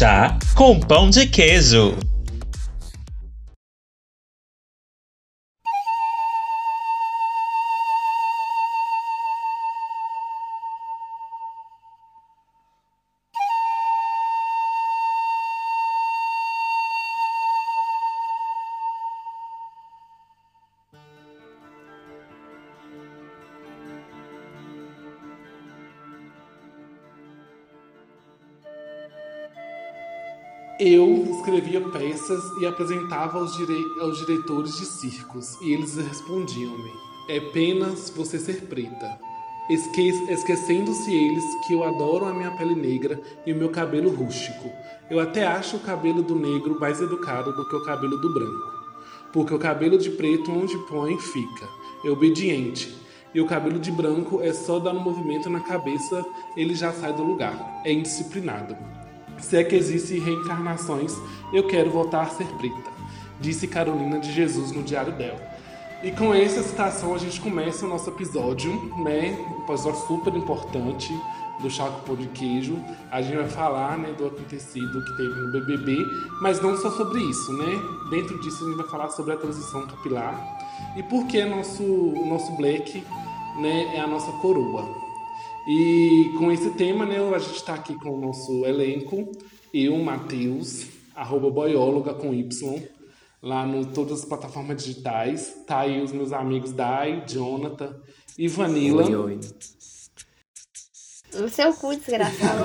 Chá com pão de queijo. Escrevia peças e apresentava aos, aos diretores de circos, e eles respondiam-me: É apenas você ser preta. Esque Esquecendo-se eles que eu adoro a minha pele negra e o meu cabelo rústico. Eu até acho o cabelo do negro mais educado do que o cabelo do branco. Porque o cabelo de preto, onde põe, fica. É obediente. E o cabelo de branco é só dar um movimento na cabeça, ele já sai do lugar. É indisciplinado. Se é que existem reencarnações, eu quero voltar a ser preta, disse Carolina de Jesus no diário dela. E com essa citação a gente começa o nosso episódio, né? Um episódio super importante do Chaco Pão de Queijo. A gente vai falar né, do acontecido que teve no BBB, mas não só sobre isso, né? Dentro disso a gente vai falar sobre a transição capilar e por que nosso, o nosso black né, é a nossa coroa. E com esse tema, né, a gente está aqui com o nosso elenco. Eu, Matheus, arroba boióloga com Y, lá no todas as plataformas digitais. Tá aí os meus amigos Dai, Jonathan e Vanilla. Oi, oi. O seu cu desgraçado.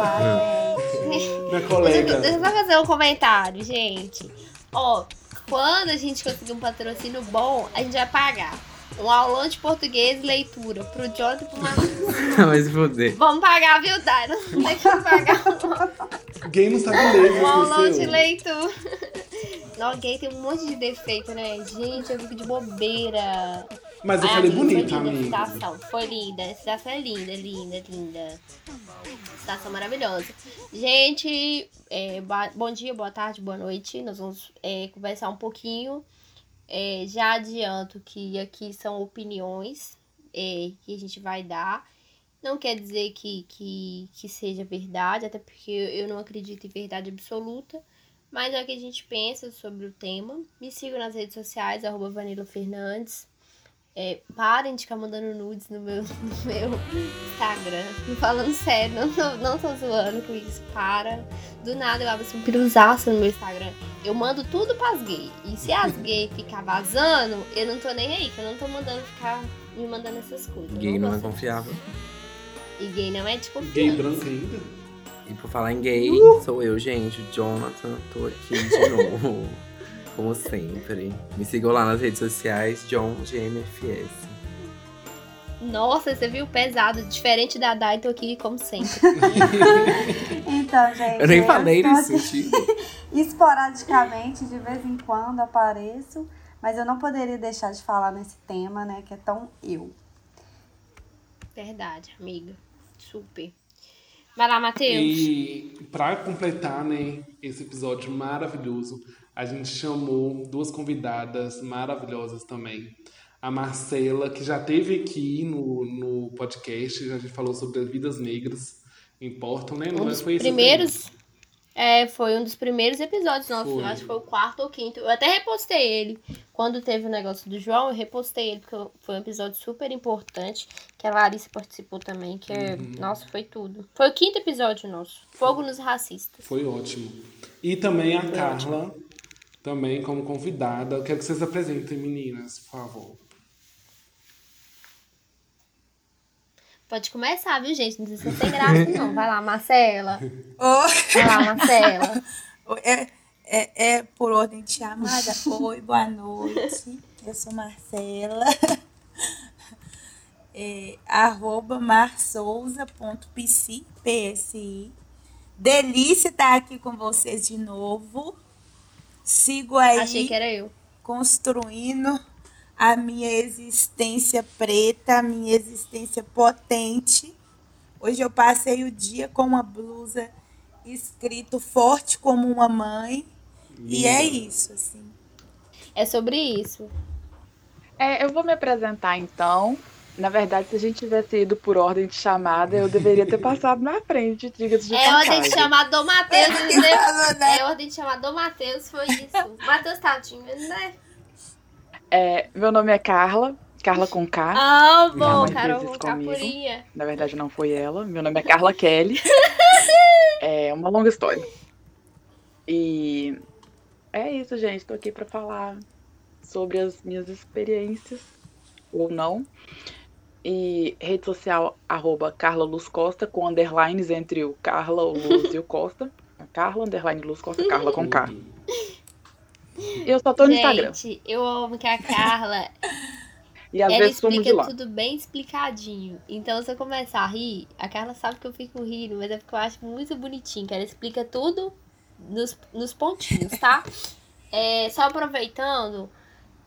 Minha colega. Deixa eu só fazer um comentário, gente. Ó, quando a gente conseguir um patrocínio bom, a gente vai pagar. Um aulão de português e leitura pro Jonathan e pro Matheus. Mas foder. Vamos pagar, viu, Dai? Não tem que pagar Gay não sabe ler, um aulão de leitura. Não, gay tem um monte de defeito, né? Gente, eu fico de bobeira. Mas eu Ai, falei amigo, bonito, foi linda. Foi linda. A citação é linda, linda, linda. Citação maravilhosa. Gente, é, bom dia, boa tarde, boa noite. Nós vamos é, conversar um pouquinho. É, já adianto que aqui são opiniões é, que a gente vai dar. Não quer dizer que, que, que seja verdade, até porque eu não acredito em verdade absoluta. Mas é o que a gente pensa sobre o tema. Me sigam nas redes sociais, arroba Vanilla Fernandes. É, parem de ficar mandando nudes no meu, no meu Instagram. Falando sério, não tô, não tô zoando com isso. Para. Do nada eu abro assim um piruzaço no meu Instagram. Eu mando tudo pras gays. E se as gays ficar vazando, eu não tô nem aí, que eu não tô mandando ficar me mandando essas coisas. Gay não é gosto. confiável. E gay não é de Gay branco ainda? E por falar em gay, Uh! sou eu, gente, Jonathan. Tô aqui de novo. Como sempre. Me sigam lá nas redes sociais, John GMFS. Nossa, você viu pesado, diferente da Dai, tô aqui como sempre. Então, gente. Eu nem eu falei nesse aqui sentido. Esporadicamente, de vez em quando apareço, mas eu não poderia deixar de falar nesse tema, né? Que é tão eu. Verdade, amiga. Super. Vai lá, Matheus. E para completar, né, esse episódio maravilhoso, a gente chamou duas convidadas maravilhosas também. A Marcela, que já teve aqui no, no podcast, a gente falou sobre as vidas negras importam, né? Um Não dos foi primeiros. É, foi um dos primeiros episódios nossos. Acho que foi o quarto ou quinto. Eu até repostei ele. Quando teve o negócio do João, eu repostei ele, porque foi um episódio super importante. Que a Larissa participou também. Que é. Uhum. Nossa, foi tudo. Foi o quinto episódio nosso. Fogo nos racistas. Foi ótimo. E também a Carla, também como convidada. Eu quero que vocês apresentem, meninas, por favor. Pode começar, viu, gente? Não precisa ser graça, não. Vai lá, Marcela. Oi, Vai lá, Marcela. é, é, é por ordem de chamada. Oi, boa noite. Eu sou Marcela. É, arroba marsouza.psi, PSI. Delícia estar aqui com vocês de novo. Sigo aí Achei que era eu. construindo a minha existência preta, a minha existência potente. Hoje eu passei o dia com uma blusa escrito forte como uma mãe. E é isso, assim. É sobre isso. É, eu vou me apresentar então. Na verdade, se a gente tivesse ido por ordem de chamada, eu deveria ter passado na frente, diga-se de É ordem de chamar do Matheus, né? É ordem de chamar do Matheus, foi isso. Matheus Tadinho, né? É, meu nome é Carla, Carla com K. Ah, bom, Carol capurinha. Na verdade, não foi ela. Meu nome é Carla Kelly. É uma longa história. E é isso, gente. Tô aqui pra falar sobre as minhas experiências, ou não. E rede social, arroba Carla Luz Costa, com underlines entre o Carla, o Luz e o Costa. Carla, underline Luz Costa, Carla com K. Eu só tô no Instagram. Gente, eu amo que a Carla, E às ela vezes fumo de explica lá. tudo bem explicadinho. Então, se eu começar a rir, a Carla sabe que eu fico rindo, mas é porque eu acho muito bonitinho, que ela explica tudo nos, nos pontinhos, tá? É, só aproveitando,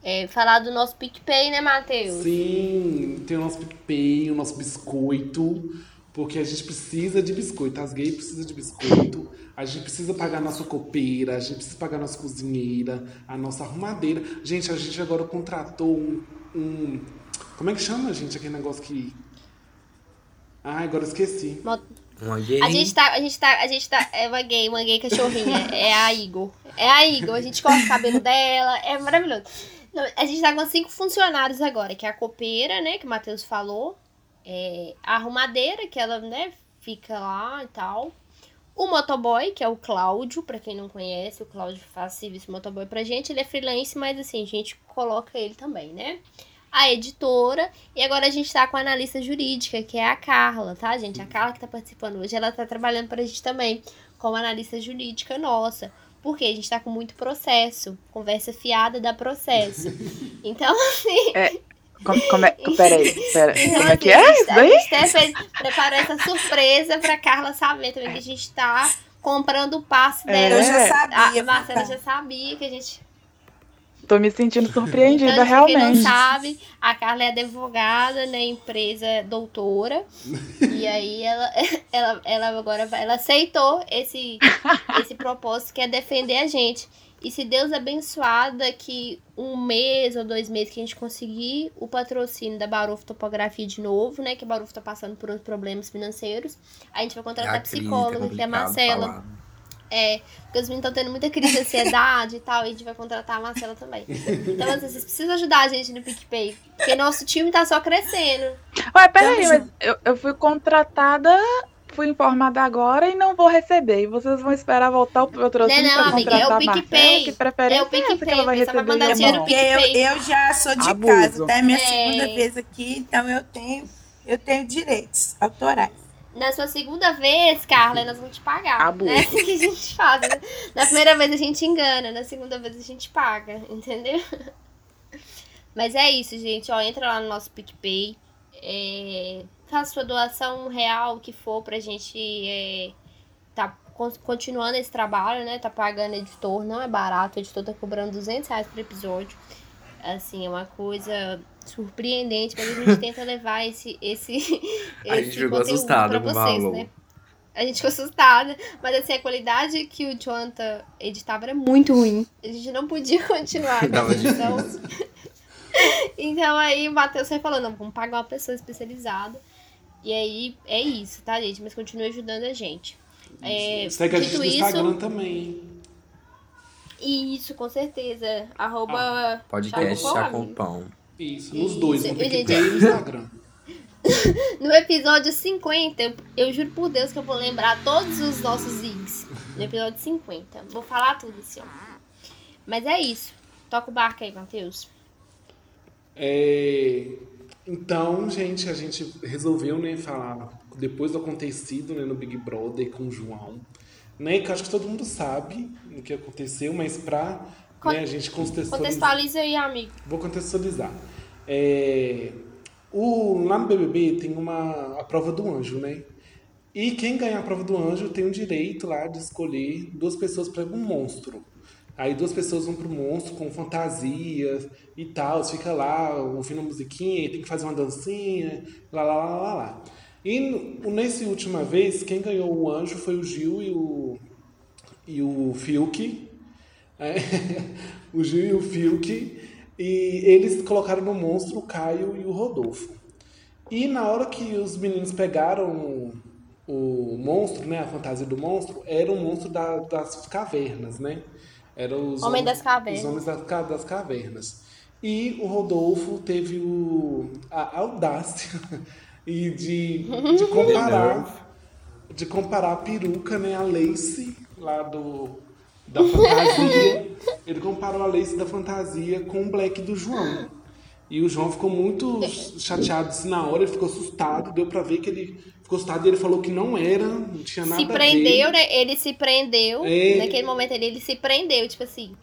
é, falar do nosso PicPay, né, Matheus? Sim, tem o nosso PicPay, o nosso biscoito, porque a gente precisa de biscoito. As gays precisam de biscoito. A gente precisa pagar nossa copeira, a gente precisa pagar nossa cozinheira, a nossa arrumadeira. Gente, a gente agora contratou um. um- como é que chama, gente, aquele negócio que. Ai, agora eu esqueci. Mo- Uma gay. A gente tá, a gente tá, a gente tá, é uma gay, uma gay cachorrinha, é a Igor. É a Igor, a gente corta o cabelo dela, é maravilhoso. A gente tá com cinco funcionários agora, que é a copeira, né, que o Matheus falou, é, a arrumadeira, que ela, né, fica lá e tal. O motoboy, que é o Cláudio, pra quem não conhece, o Cláudio faz serviço motoboy pra gente, ele é freelance, mas assim, a gente coloca ele também, né? A editora, e agora a gente tá com a analista jurídica, que é a Carla, tá, gente? A Carla que tá participando hoje, ela tá trabalhando pra gente também, como analista jurídica nossa. Porque a gente tá com muito processo. Conversa fiada dá processo. Então, assim. Como, como é, peraí, pera, então, como é que assim, é a isso gente, a daí? gente até fez, preparou essa surpresa pra Carla saber também que a gente tá comprando o passe É. dela. Eu já A sabia. Marcela Fafá. já sabia que a gente Tô me sentindo surpreendida, Então, pra quem não realmente. sabe, a Carla é advogada na empresa doutora. e aí ela, ela, ela agora vai- ela aceitou esse, esse propósito que é defender a gente. E se Deus abençoar, daqui um mês ou dois meses que a gente conseguir o patrocínio da Baruf Topografia de novo, né? Que a Baruf tá passando por uns problemas financeiros. A gente vai É contratar a crise, psicóloga, que é a Marcela. falar. É, porque os meninos estão tendo muita crise de ansiedade e tal, e a gente vai contratar a Marcela também. Então, assim, vocês precisam ajudar a gente no PicPay, porque nosso time tá só crescendo. Ué, peraí, mas eu, eu fui contratada, fui informada agora e não vou receber. E vocês vão esperar voltar o patrocínio Não, não, pra amiga, é o contratar a Marcela? PicPay. Que preferência É o que PicPay, ela vai você vai receber? mandar e é dinheiro eu, eu já sou de Abuso. casa, tá? É minha É. segunda vez aqui, então eu tenho, eu tenho direitos autorais. Na sua segunda vez, Carla, nós vamos te pagar. Abuso. É que a gente faz. né? Na primeira vez a gente engana, na segunda vez a gente paga, entendeu? Mas é isso, gente. Ó, entra lá no nosso PicPay. É, faça sua doação real, o que for, pra gente é, tá con- continuando esse trabalho, né? Tá pagando editor, não é barato. O editor tá cobrando 200 reais por episódio. Assim, é uma coisa surpreendente, mas a gente tenta levar esse, esse, A gente esse ficou pra com o vocês, valor. né? A gente ficou assustada, mas assim, a qualidade que o Jonathan editava era muito ruim. A gente não podia continuar com a edição. Então aí o Matheus foi falando, não, vamos pagar uma pessoa especializada. E aí é isso, tá, gente? Mas continue ajudando a gente. É, Segue a gente no isso- Instagram também. Isso, com certeza. Arroba Podcast Chá Isso, nos dois, no Isso, PicPay e no Instagram. No episódio 50, eu, eu juro por Deus que eu vou lembrar todos os nossos links. No episódio 50. Vou falar tudo assim, ó. Mas é isso. Toca o barco aí, Matheus. É, Então, gente, a gente resolveu, né, falar depois do acontecido né, no Big Brother com o João. Né, que eu acho que todo mundo sabe o que aconteceu, mas pra Con- né, a gente. Contextualiza aí, amigo. Vou contextualizar. É, o, lá no BBB tem uma, a prova do anjo, né? E quem ganhar a prova do anjo tem o direito lá de escolher duas pessoas para um monstro. Aí duas pessoas vão pro monstro com fantasias e tal, você fica lá ouvindo a musiquinha e tem que fazer uma dancinha, lá lá lá lá lá. E nesse última vez, quem ganhou o anjo foi o Gil e o, e o Fiuk. É, o Gil e o Fiuk. E eles colocaram no monstro o Caio e o Rodolfo. E na hora que os meninos pegaram o monstro, né, a fantasia do monstro, era um monstro da- das cavernas, né? Era os Homem homens- das cavernas. Os homens das, das cavernas. E o Rodolfo teve o, a audácia e de, de comparar de comparar a peruca, né, a lace lá do da fantasia. Ele comparou a lace da fantasia com o black do João. E o João ficou muito chateado assim, na hora, ele ficou assustado, deu pra ver que ele ficou assustado e ele falou que não era, não tinha nada se a prendeu, ver. né? Ele se prendeu. É. Naquele momento ali, ele se prendeu, tipo assim.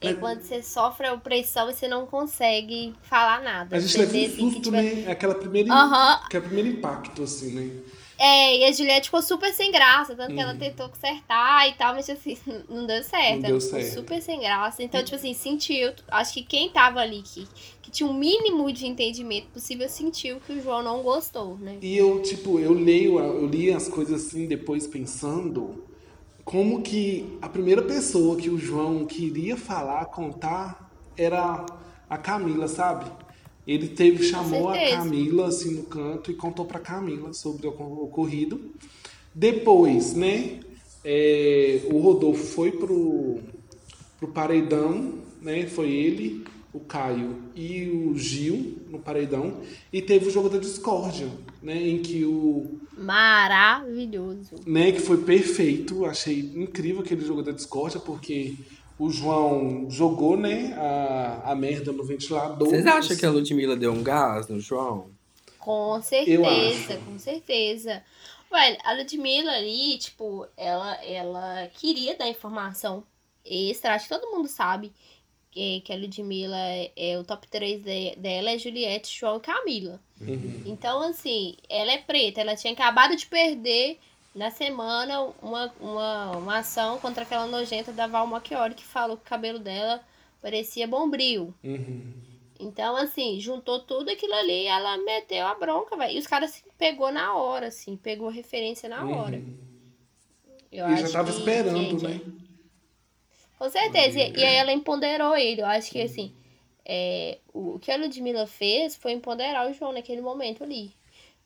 É É. quando você sofre a opressão e você não consegue falar nada. A gente leva um assim, que, susto, tipo, né? É aquela primeira, Aham. aquele primeiro impacto, assim, né? É, e a Juliette ficou super sem graça, tanto que ela tentou consertar e tal, mas tipo assim, não deu certo. Não deu certo. super sem graça. Então, tipo assim, sentiu. Acho que quem tava ali, que, que tinha um mínimo de entendimento possível, sentiu que o João não gostou, né? E eu, tipo, eu leio, eu li as coisas assim depois pensando como que a primeira pessoa que o João queria falar, contar, era a Camila, sabe? Ele teve, chamou a. Camila assim no canto e contou pra Camila sobre o ocor- ocorrido. Depois, né, é, o Rodolfo foi pro, pro paredão, né? Foi ele, o Caio e o Gil no paredão. E teve o jogo da discórdia, né? Em que o. Maravilhoso. Né, que foi perfeito. Achei incrível aquele jogo da discórdia, porque o João jogou, né, a, a merda no ventilador. Vocês acham que a Ludmilla deu um gás no João? Com certeza, com certeza. Velho, a Ludmilla ali, tipo, ela, ela queria dar informação extra. Acho que todo mundo sabe que, que a Ludmilla é, é o top 3 de- dela é Juliette, João e Camila. Então, assim, ela é preta. Ela tinha acabado de perder na semana uma, uma, uma ação contra aquela nojenta da Val Machiori que falou que o cabelo dela parecia bombril. Uhum. Então, assim, juntou tudo aquilo ali e ela meteu a bronca, velho. E os caras assim, pegou na hora, assim, pegou referência na hora. Eu Ele já tava que- esperando, que- né? Com certeza. E, e aí ela empoderou ele. Eu acho que, assim, é, o que a Ludmilla fez foi empoderar o João naquele momento ali.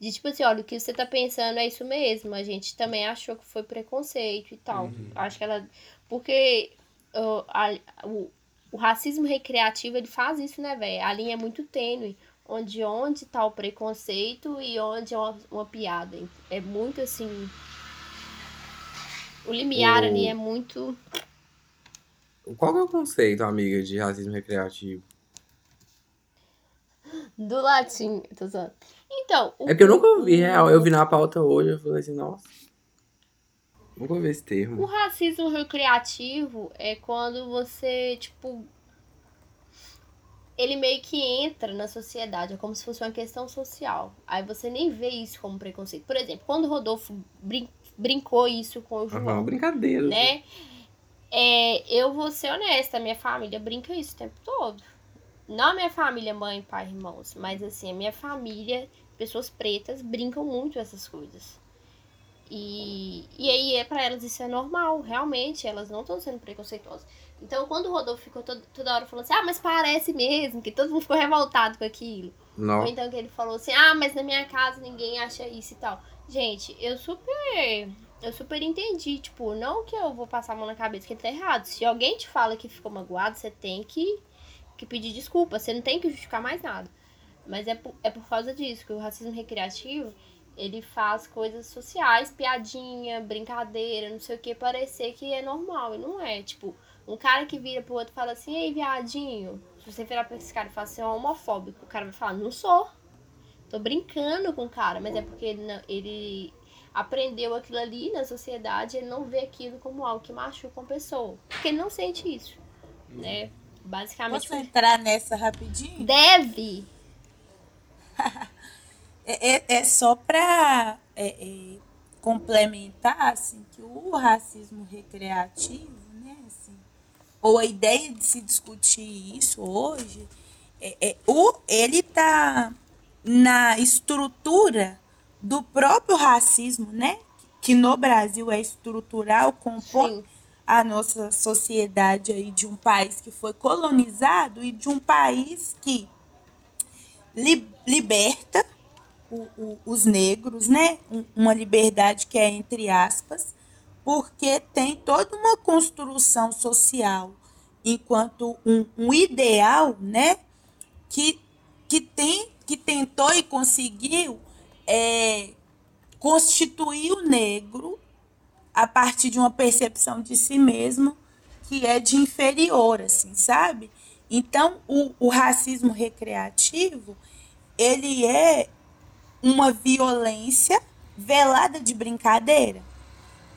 De tipo assim, olha, o que você tá pensando é isso mesmo. A gente também achou que foi preconceito e tal. Acho que ela. Porque ó, a- o, o racismo recreativo, ele faz isso, né, velho? A linha é muito tênue. Onde, onde tá o preconceito e onde é uma, uma piada. É muito assim. O limiar O- ali é muito. Qual é o conceito, amiga, de racismo recreativo? Do latim, tô zoando. Então, o- É porque eu nunca ouvi real. Eu vi na pauta hoje, eu falei assim, nossa. Nunca ouvi esse o termo. racismo recreativo é quando você, tipo. Ele meio que entra na sociedade, é como se fosse uma questão social. Aí você nem vê isso como preconceito. Por exemplo, quando o Rodolfo brin- brincou isso com o João, Aham, brincadeira. né? É, eu vou ser honesta, minha família brinca isso o tempo todo. Não a minha família, mãe, pai, irmãos, mas assim, a minha família, pessoas pretas, brincam muito essas coisas. E, e aí é pra elas isso é normal, realmente, elas não estão sendo preconceituosas. Então quando o Rodolfo ficou todo- toda hora falando assim, ah, mas parece mesmo, que todo mundo ficou revoltado com aquilo. Ou Não. então que ele falou assim, ah, mas na minha casa ninguém acha isso e tal. Gente, eu super. Eu super entendi. Tipo, não que eu vou passar a mão na cabeça que ele tá errado. Se alguém te fala que ficou magoado, você tem que, que pedir desculpa. Você não tem que justificar mais nada. Mas é por, é por causa disso, que o racismo recreativo, ele faz coisas sociais, piadinha, brincadeira, não sei o que, parecer que é normal. E não é. Tipo, um cara que vira pro outro e fala assim, ei, viadinho. Se você virar pra esse cara e falar assim, é homofóbico, o cara vai falar, não sou. Tô brincando com o cara, mas é porque ele, não- ele aprendeu aquilo ali na sociedade, ele não vê aquilo como algo que machuca uma pessoa. Porque ele não sente isso, né? Basicamente, Posso entrar nessa rapidinho? deve. É, é, é só para complementar assim, que o racismo recreativo, né, assim, ou a ideia de se discutir isso hoje, é, é, o, ele está na estrutura do próprio racismo, né? Que no Brasil é estrutural, compõe. A nossa sociedade aí de um país que foi colonizado e de um país que li- liberta o, o, os negros, né? Uma liberdade que é entre aspas, porque tem toda uma construção social enquanto um, um ideal, né? Que, que tem que tentou e conseguiu é, constituir o negro a partir de uma percepção de si mesmo que é de inferior, assim, sabe? Então, o, o racismo recreativo, ele é uma violência velada de brincadeira,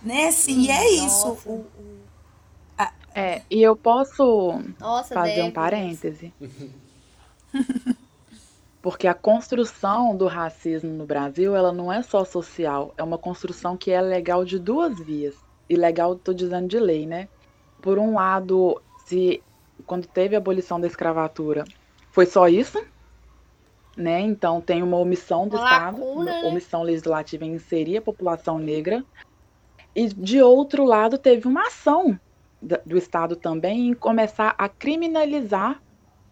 né? Assim, e é isso. O, o, a... É, e eu posso Nossa, fazer Deus. um parêntese. Porque a construção do racismo no Brasil, ela não é só social, é uma construção que é legal de duas vias. E legal, estou dizendo de lei, né? Por um lado, se quando teve a abolição da escravatura, foi só isso, né? Então tem uma omissão do Uma Estado, lacuna, uma né? omissão legislativa em inserir a população negra. E de outro lado, teve uma ação do Estado também em começar a criminalizar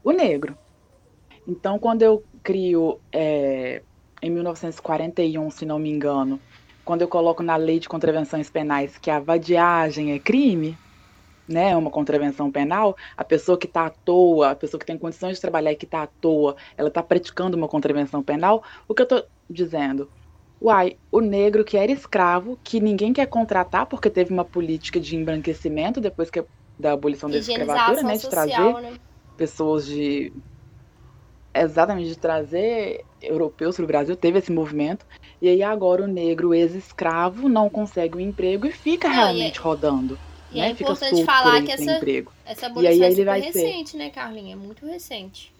o negro. Então, quando eu crio, é, em 1941, se não me engano, quando eu coloco na lei de contravenções penais que a vadiagem é crime, né, é uma contravenção penal, a pessoa que está à toa, a pessoa que tem condições de trabalhar e que está à toa, ela está praticando uma contravenção penal, o que eu estou dizendo? Uai, o negro que era escravo, que ninguém quer contratar porque teve uma política de embranquecimento depois que da abolição da escravatura, né, de social, trazer né? pessoas de exatamente de trazer europeus para o Brasil, teve esse movimento. E aí agora o negro ex-escravo não consegue um emprego e fica Não, e realmente é- rodando. E né? é fica importante por falar que essa, emprego. essa E aí abolição é ele vai ser- recente, né, Carlinha? É muito recente.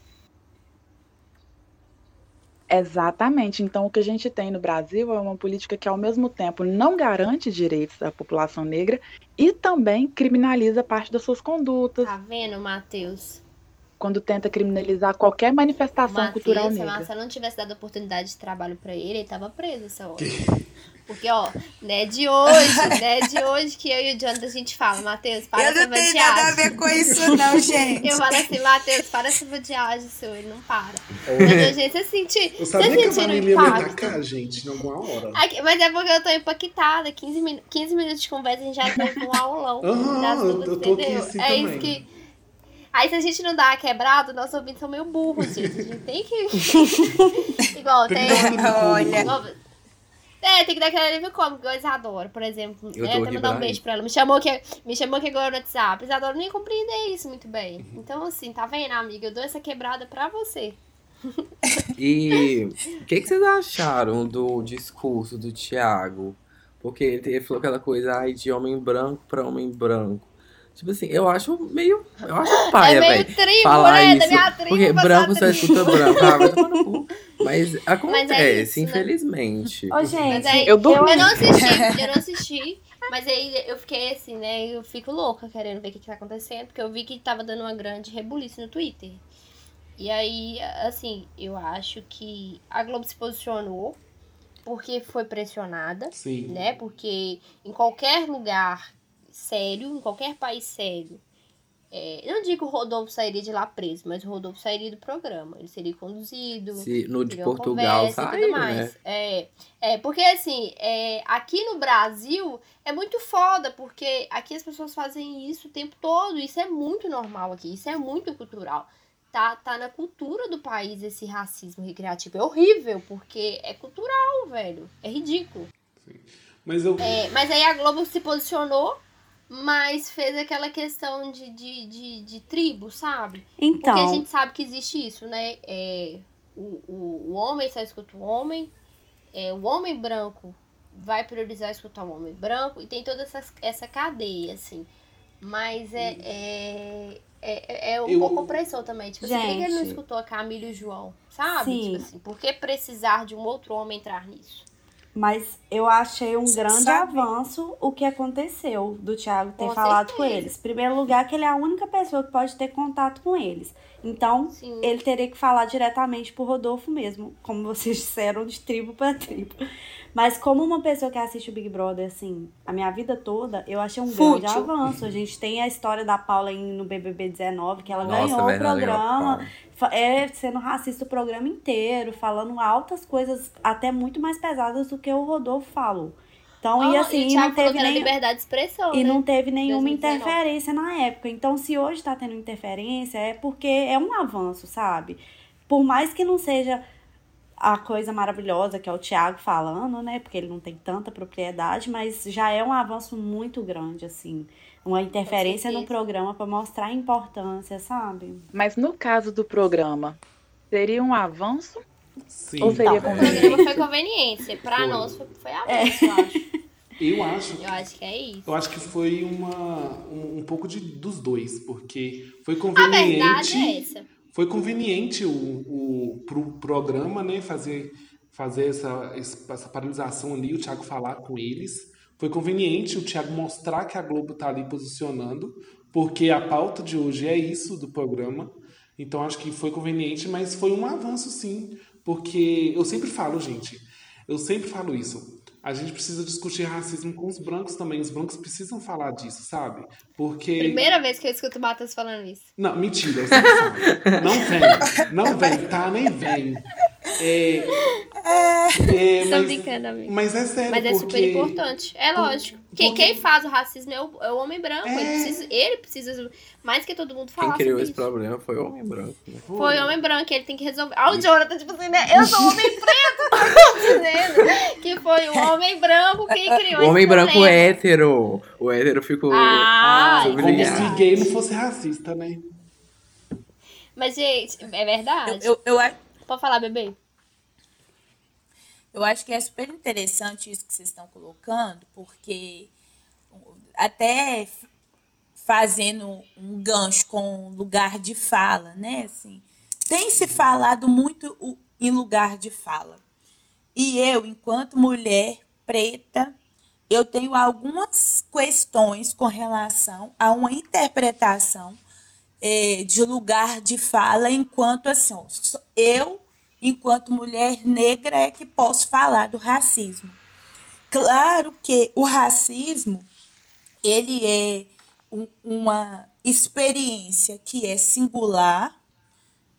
Exatamente. Então, o que a gente tem no Brasil é uma política que, ao mesmo tempo, não garante direitos à população negra e também criminaliza parte das suas condutas, Tá vendo, Matheus? Quando tenta criminalizar qualquer manifestação cultural Matheus, se a negra. Marcela não tivesse dado oportunidade de trabalho pra ele, ele tava preso essa hora. Porque, ó, né de hoje, né de hoje que eu e o Jonathan a gente fala, Matheus, para Eu essa não tenho nada a vadiagem. ver com isso, não, gente. Eu falo assim, Matheus, para essa vadiagem sua, ele não para. Mas, gente, você sentiu, Eu você sabia que a sentiu o família ia me impacto? atacar, gente, em alguma hora. Aqui- mas é porque eu tô impactada. 15, minu 15 minutos de conversa, a gente já teve um aulão. Aham, das eu- duas, eu tô aqui entendeu? assim é isso também. que. Aí se a gente não dá a quebrada, nossos ouvintes são meio burros, gente. A gente tem que. Igual, Tem Olha. igual- É, tem que dar aquele alívio cômico, igual a Isadora, por exemplo. Eu né? tô Até mandar um beijo aí. pra ela. Me chamou, que, me chamou que agora no WhatsApp. Isadora nem compreender isso muito bem. Então, assim, tá vendo, amiga? Eu dou essa quebrada pra você. E o que, que vocês acharam do discurso do Thiago? Porque ele, ele falou aquela coisa ai, de homem branco pra homem branco. Tipo assim, eu acho meio. Eu acho paia, é meio velho. tribo, Falar né? Da isso. minha tribo. Porque branco só escuta branco. Ah, vai tomar no cu. Mas acontece, isso, né? infelizmente. Ô, gente, Mas aí, Eu dormi. Eu não assisti, eu não assisti. Mas aí eu fiquei assim, né? Eu fico louca querendo ver o que, que tá acontecendo, porque eu vi que tava dando uma grande rebuliço no Twitter. E aí, assim, eu acho que a Globo se posicionou porque foi pressionada, Sim. né? Porque em qualquer lugar sério, em qualquer país sério, é, eu não digo que o Rodolfo sairia de lá preso, mas o Rodolfo sairia do programa. Ele seria conduzido. Se no de Portugal conversa e tudo saiu, mais. né? É, é, porque assim, é, aqui no Brasil é muito foda, porque aqui as pessoas fazem isso o tempo todo. Isso é muito normal aqui, isso é muito cultural. Tá, tá na cultura do país esse racismo recreativo. É horrível, porque é cultural, velho. É ridículo. Mas eu. É, mas aí a Globo se posicionou, mas fez aquela questão de, de, de, de tribo, sabe? Porque a então, gente sabe que existe isso, né? É, o, o, o homem só escuta o homem, é, o homem branco vai priorizar escutar o homem branco, e tem toda essa, essa cadeia, assim. Mas é, é, é, é um Eu- pouco opressor também. Tipo assim, por que ele não Gente. escutou a Camila e o João? Sabe? Sim. Tipo assim, por que precisar de um outro homem entrar nisso? Mas eu achei um grande Sabe- avanço o que aconteceu do Thiago ter Com falado com certeza. eles. Em primeiro lugar, que ele é a única pessoa que pode ter contato com eles. Então, Sim. ele teria que falar diretamente pro Rodolfo mesmo, como vocês disseram, de tribo para tribo. Mas como uma pessoa que assiste o Big Brother, assim, a minha vida toda, eu achei um Fútil. grande avanço. A gente tem a história da Paula em- no BBB 19, que ela Nossa, ganhou o programa, é, sendo racista o programa inteiro, falando altas coisas, até muito mais pesadas do que o Rodolfo falou. Então, e Ah, assim, e e não teve nem... liberdade de expressão, E né? não teve nenhuma 2019. interferência na época. Então, se hoje tá tendo interferência, é porque é um avanço, sabe? Por mais que não seja a coisa maravilhosa que é o Thiago falando, né? Porque ele não tem tanta propriedade, mas já é um avanço muito grande, assim. Uma interferência no programa pra mostrar a importância, sabe? Mas no caso do programa, seria um avanço Sim. ou seria Tá. O conveniente? programa foi conveniência. Pra Foi. nós foi, foi avanço, eu acho. Eu acho Eu acho que é isso. Eu acho que foi uma, um, um pouco de, dos dois, porque foi A conveniente. verdade é essa. Foi conveniente o, o pro programa, né, fazer, fazer essa, essa paralisação ali, o Thiago falar com eles. Foi conveniente o Thiago mostrar que a Globo tá ali posicionando, porque a pauta de hoje é isso do programa. Então acho que foi conveniente, mas foi um avanço sim, porque eu sempre falo, gente, eu sempre falo isso. A gente precisa discutir racismo com os brancos também. Os brancos precisam falar disso, sabe? Porque. Primeira vez que eu escuto o Matheus falando isso. Não, mentira, eu sempre falo. Não vem, não vem, tá? Nem vem. É, é, Tô mas, brincando, amigo. mas é sério, Mas é porque... super importante. É lógico. Quem, porque- quem faz o racismo é o, é o homem branco. Ele, É. precisa, ele precisa, mais que todo mundo, Quem falar criou sobre esse isso. problema foi o homem branco. Né? Foi o homem branco, ele tem que resolver. Ah, o Jonathan, tipo assim, né? Eu sou o homem preto, tá dizendo que foi o homem branco que criou O homem esse branco problema. é hétero. O hétero ficou. Ah, Como se gay não fosse racista, né? Mas, gente, é verdade. Eu, eu, eu, Pode falar, bebê. eu acho que é super interessante isso que vocês estão colocando, porque até fazendo um gancho com lugar de fala, né? Assim, tem se falado muito em lugar de fala. E eu, enquanto mulher preta, eu tenho algumas questões com relação a uma interpretação eh, de lugar de fala, enquanto assim, ó, eu, enquanto mulher negra, é que posso falar do racismo. Claro que o racismo ele é um- uma experiência que é singular,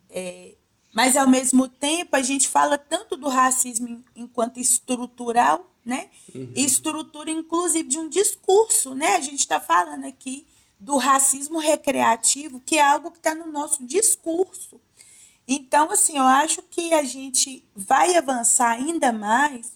é, mas ao mesmo tempo a gente fala tanto do racismo enquanto estrutural, né? Estrutura inclusive de um discurso, né? A gente está falando aqui do racismo recreativo, que é algo que está no nosso discurso. Então, assim, eu acho que a gente vai avançar ainda mais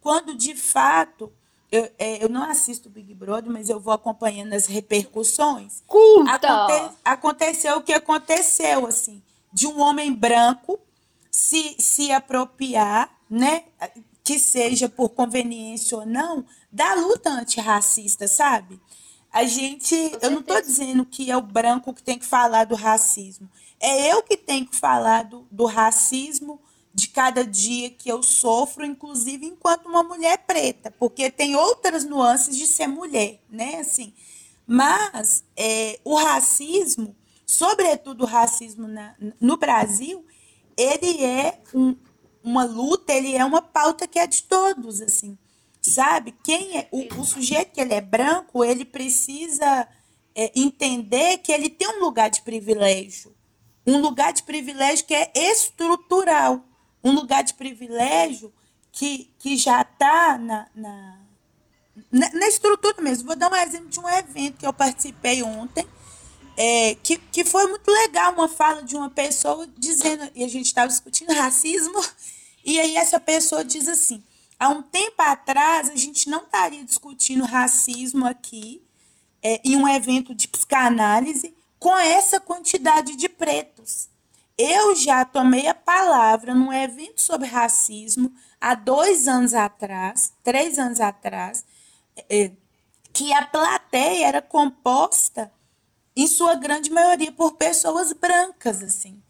quando, de fato, eu, é, eu não assisto o Big Brother, mas eu vou acompanhando as repercussões. Aconte- aconteceu o que aconteceu, assim, de um homem branco se, se apropriar, né, que seja por conveniência ou não, da luta antirracista, sabe? A gente, eu não estou dizendo que é o branco que tem que falar do racismo. É eu que tenho que falar do, do racismo de cada dia que eu sofro, inclusive enquanto uma mulher preta, porque tem outras nuances de ser mulher, né? Assim, mas é, o racismo, sobretudo o racismo na- no Brasil, ele é um- uma luta, ele é uma pauta que é de todos, assim, sabe? Quem é o, o sujeito que ele é branco, ele precisa é, entender que ele tem um lugar de privilégio, um lugar de privilégio que é estrutural, um lugar de privilégio que, que já está na, na, na, estrutura mesmo. Vou dar um exemplo de um evento que eu participei ontem, é, que, que foi muito legal, uma fala de uma pessoa dizendo, e a gente estava discutindo racismo, e aí essa pessoa diz assim, há um tempo atrás a gente não estaria discutindo racismo aqui, é, em um evento de psicanálise, com essa quantidade de pretos. Eu já tomei a palavra num evento sobre racismo há dois anos atrás, três anos atrás, é, que a plateia era composta, em sua grande maioria, por pessoas brancas, assim.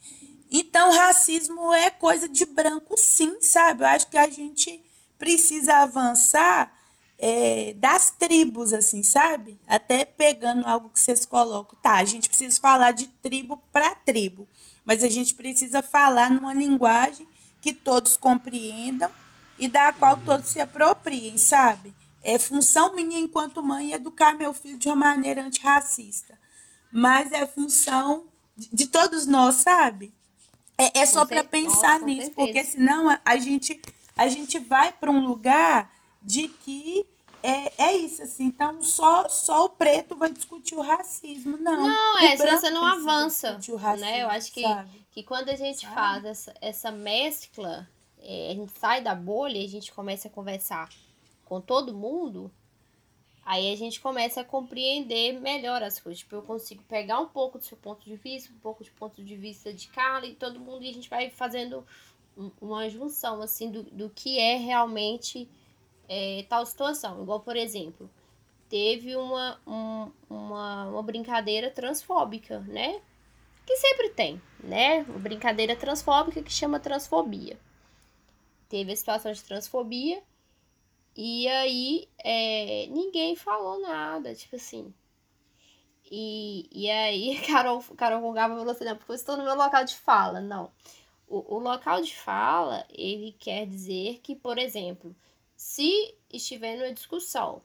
Então, racismo é coisa de branco, sim, sabe? Eu acho que a gente precisa avançar é, das tribos, assim, sabe? Até pegando algo que vocês colocam. Tá, a gente precisa falar de tribo para tribo. mas a gente precisa falar numa linguagem que todos compreendam e da qual todos se apropriem, sabe? É função minha enquanto mãe educar meu filho de uma maneira antirracista, mas é função de todos nós, sabe? É, é só para pensar Nossa, nisso, porque senão a, a gente a gente vai para um lugar de que é, é isso assim. Então só só o preto vai discutir o racismo, não. Não, é, senão você não avança. racismo, Né? Eu acho que, sabe? que quando a gente Sabe? faz essa, essa mescla, é, a gente sai da bolha e a gente começa a conversar com todo mundo, aí a gente começa a compreender melhor as coisas. Tipo, eu consigo pegar um pouco do seu ponto de vista, um pouco do ponto de vista de Carla e todo mundo, e a gente vai fazendo uma junção, assim, do, do que é realmente é, tal situação. Igual, por exemplo, teve uma, um- uma, uma brincadeira transfóbica, né? Que sempre tem, né? Uma brincadeira transfóbica que chama transfobia. Teve a situação de transfobia e aí é, ninguém falou nada, tipo assim. E, e aí Carol, Carol Gongava falou assim, não, porque eu estou no meu local de fala. Não. O, o local de fala, ele quer dizer que, por exemplo, se estiver numa discussão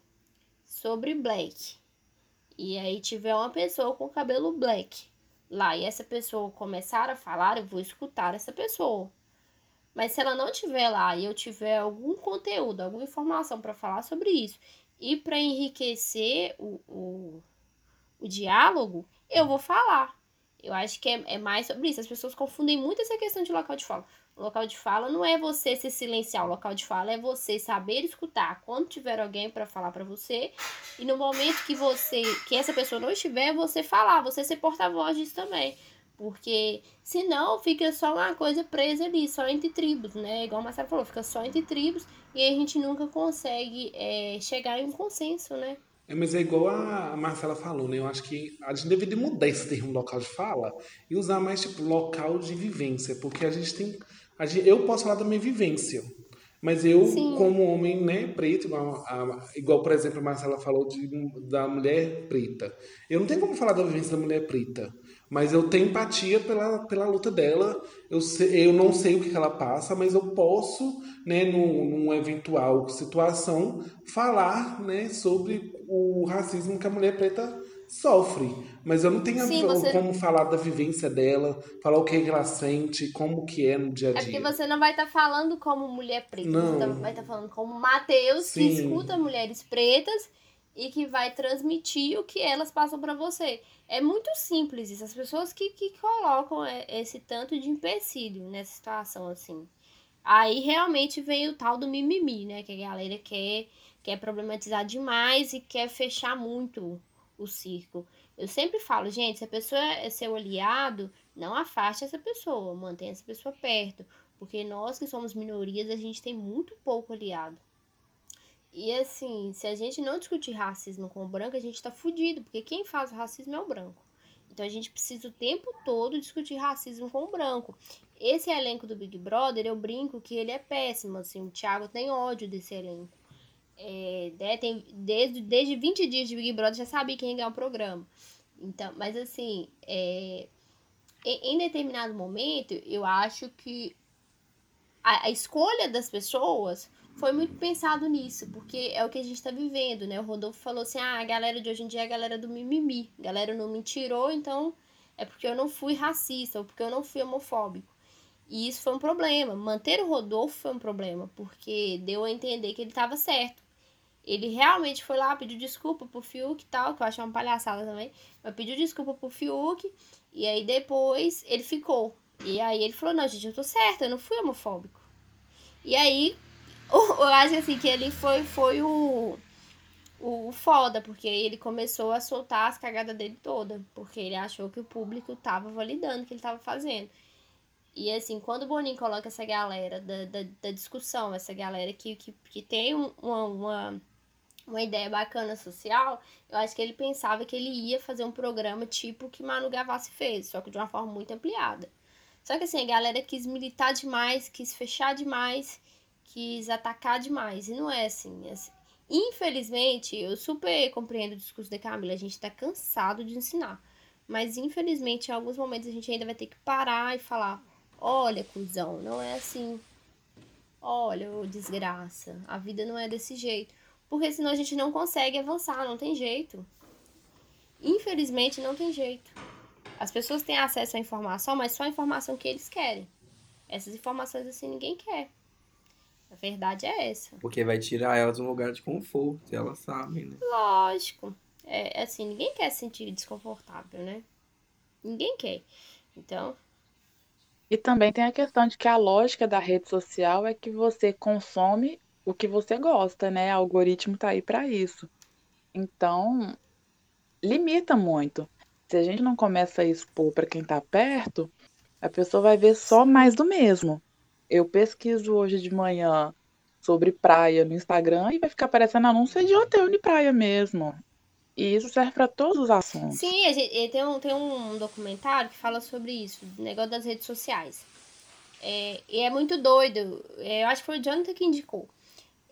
sobre black, e aí tiver uma pessoa com cabelo black lá, e essa pessoa começar a falar, eu vou escutar essa pessoa. Mas se ela não estiver lá e eu tiver algum conteúdo, alguma informação para falar sobre isso, e para enriquecer o, o, o diálogo, eu vou falar. Eu acho que é, é mais sobre isso. As pessoas confundem muito essa questão de local de fala. O local de fala não é você se silenciar, o local de fala é você saber escutar quando tiver alguém para falar para você e no momento que você, que essa pessoa não estiver, você falar, você ser porta-voz disso também. Porque senão fica só uma coisa presa ali, só entre tribos, né? Igual o Marcelo falou, fica só entre tribos e a gente nunca consegue é, chegar em um consenso, né? É, mas é igual a Marcela falou, né? Eu acho que a gente deveria mudar esse termo local de fala e usar mais tipo local de vivência, porque a gente tem. a gente- eu posso falar da minha vivência, mas eu, Sim. como homem né, preto, igual, a- igual, por exemplo, a Marcela falou de, da mulher preta, eu não tenho como falar da vivência da mulher preta, mas eu tenho empatia pela, pela luta dela. Eu, sei, eu não sei o que ela passa, mas eu posso, né, num, numa eventual situação, falar né, sobre o racismo que a mulher preta sofre. Mas eu não tenho a- Sim, você- como falar da vivência dela, falar o que que ela sente, como que é no dia a É dia. porque você não vai estar falando como mulher preta, Não. você tá- vai estar falando como Mateus, que escuta mulheres pretas e que vai transmitir o que elas passam pra você. É muito simples isso, as pessoas que, que colocam é, esse tanto de empecilho nessa situação assim. Aí realmente vem o tal do mimimi, né? Que a galera quer, quer problematizar demais e quer fechar muito o circo. Eu sempre falo, gente, se a pessoa é seu aliado, não afaste essa pessoa, mantenha essa pessoa perto. Porque nós que somos minorias, a gente tem muito pouco aliado. E assim, se a gente não discutir racismo com o branco, a gente tá fudido, porque quem faz o racismo é o branco. Então a gente precisa o tempo todo discutir racismo com o branco. Esse elenco do Big Brother, eu brinco que ele é péssimo, assim, o Thiago tem ódio desse elenco. É, né, tem, desde, desde 20 dias de Big Brother já sabia quem ia ganhar o programa. Então, mas assim, é, em, em determinado momento, eu acho que a, a escolha das pessoas foi muito pensado nisso, porque é o que a gente tá vivendo, né? O Rodolfo falou assim: ah, a galera de hoje em dia é a galera do mimimi. A galera não me tirou, então é porque eu não fui racista, ou porque eu não fui homofóbico. E isso foi um problema. Manter o Rodolfo foi um problema, porque deu a entender que ele tava certo. Ele realmente foi lá, pediu desculpa pro Fiuk e tal, que eu achei uma palhaçada também. Mas pediu desculpa pro Fiuk, e aí depois ele ficou. E aí ele falou, não, gente, eu tô certa, eu não fui homofóbico. E aí, eu acho assim que ele foi, foi o, o foda, porque ele começou a soltar as cagadas dele toda. Porque ele achou que o público tava validando o que ele tava fazendo. E assim, quando o Boninho coloca essa galera da, da, da discussão, essa galera que, que, que tem um- uma, uma, uma ideia bacana social, eu acho que ele pensava que ele ia fazer um programa tipo que Manu Gavassi fez, só que de uma forma muito ampliada. Só que assim, a galera quis militar demais, quis fechar demais, quis atacar demais. E não é assim. é assim. Infelizmente, eu super compreendo o discurso da Camila, a gente tá cansado de ensinar. Mas infelizmente, em alguns momentos a gente ainda vai ter que parar e falar: olha, cuzão, não é assim. Olha, desgraça, a vida não é desse jeito. Porque senão a gente não consegue avançar, não tem jeito. Infelizmente, não tem jeito. As pessoas têm acesso à informação, mas só a informação que eles querem. Essas informações assim ninguém quer. A verdade é essa. Porque vai tirar elas de um lugar de conforto, elas sabem, né? Lógico. É assim, ninguém quer se sentir desconfortável, né? Ninguém quer. Então. E também tem a questão de que a lógica da rede social é que você consome o que você gosta, né? O algoritmo tá aí para isso. Então, limita muito. Se a gente não começa a expor para quem tá perto, a pessoa vai ver só mais do mesmo. Eu pesquiso hoje de manhã sobre praia no Instagram e vai ficar aparecendo anúncio de hotel de praia mesmo. E isso serve para todos os assuntos. Sim, gente, tem, um, tem um documentário que fala sobre isso, o negócio das redes sociais. É, e é muito doido. É, eu acho que foi o Jonathan que indicou.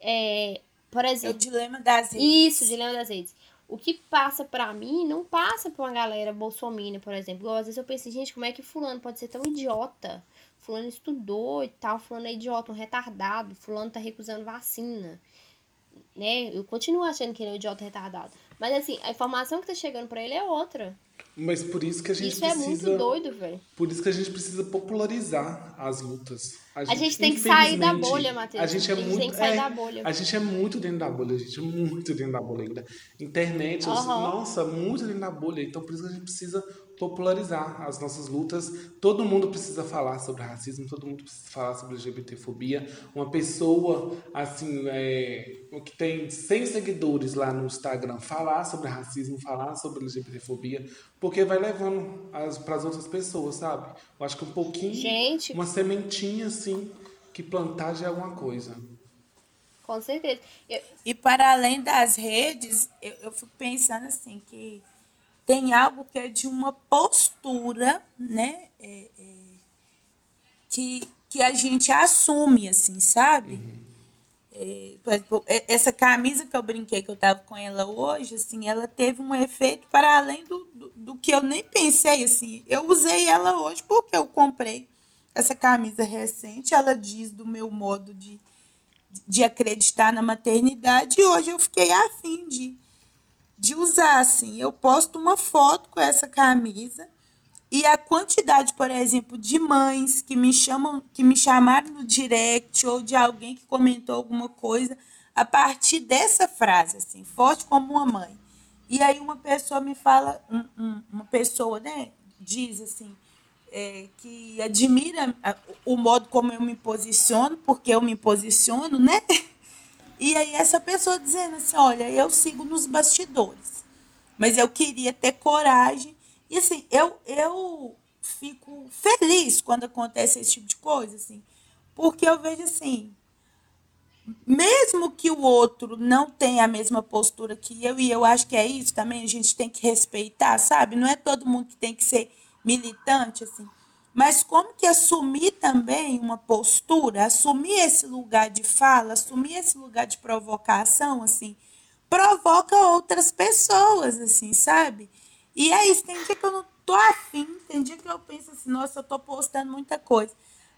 É, por exemplo. É o dilema das redes. Isso, o dilema das redes. O que passa pra mim não passa pra uma galera bolsominion, por exemplo. Igual, às vezes eu penso, gente, como é que fulano pode ser tão idiota? Fulano estudou e tal, fulano é idiota, um retardado, fulano tá recusando vacina. Né? Eu continuo achando que ele é um idiota retardado. Mas assim, a informação que tá chegando pra ele é outra. Mas por isso que a gente Isso precisa. é muito doido, velho. Por isso que a gente precisa popularizar as lutas. A gente tem que sair da bolha, Matheus. A gente é A gente muito. tem que sair é, da bolha. A gente é muito dentro da bolha, a gente é muito dentro da bolha ainda. Internet, Aham. nossa, muito dentro da bolha. Então por isso que a gente precisa popularizar as nossas lutas. Todo mundo precisa falar sobre racismo, todo mundo precisa falar sobre LGBTfobia. Uma pessoa, assim, é, que tem 100 seguidores lá no Instagram, falar sobre racismo, falar sobre LGBTfobia, porque vai levando para as outras pessoas, sabe? Eu acho que um pouquinho, Gente. uma sementinha, assim, que plantar já é alguma coisa. Com certeza. Eu- E para além das redes, eu, eu fico pensando assim que tem algo que é de uma postura, né? é, é, que, que a gente assume, assim, sabe? É, por exemplo, é- essa camisa que eu brinquei que eu tava com ela hoje, assim, ela teve um efeito para além do, do, do que eu nem pensei, assim. Eu usei ela hoje porque eu comprei essa camisa recente, ela diz do meu modo de, de acreditar na maternidade e hoje eu fiquei afim de, de usar, assim. Eu posto uma foto com essa camisa e a quantidade, por exemplo, de mães que me chamam, que me chamaram no direct ou de alguém que comentou alguma coisa a partir dessa frase, assim, forte como uma mãe. E aí uma pessoa me fala, um- um- uma pessoa, né, diz assim, é, que admira o modo como eu me posiciono, porque eu me posiciono, né? E aí essa pessoa dizendo assim, olha, eu sigo nos bastidores, mas eu queria ter coragem. E assim, eu, eu fico feliz quando acontece esse tipo de coisa, assim, porque eu vejo assim, mesmo que o outro não tenha a mesma postura que eu, e eu acho que é isso também, a gente tem que respeitar, sabe? Não é todo mundo que tem que ser militante, assim. Mas como que assumir também uma postura, assumir esse lugar de fala, assumir esse lugar de provocação, assim, provoca outras pessoas, assim, sabe? E é isso, tem dia que eu não tô afim, tem dia que eu penso assim, nossa, eu tô postando muita coisa.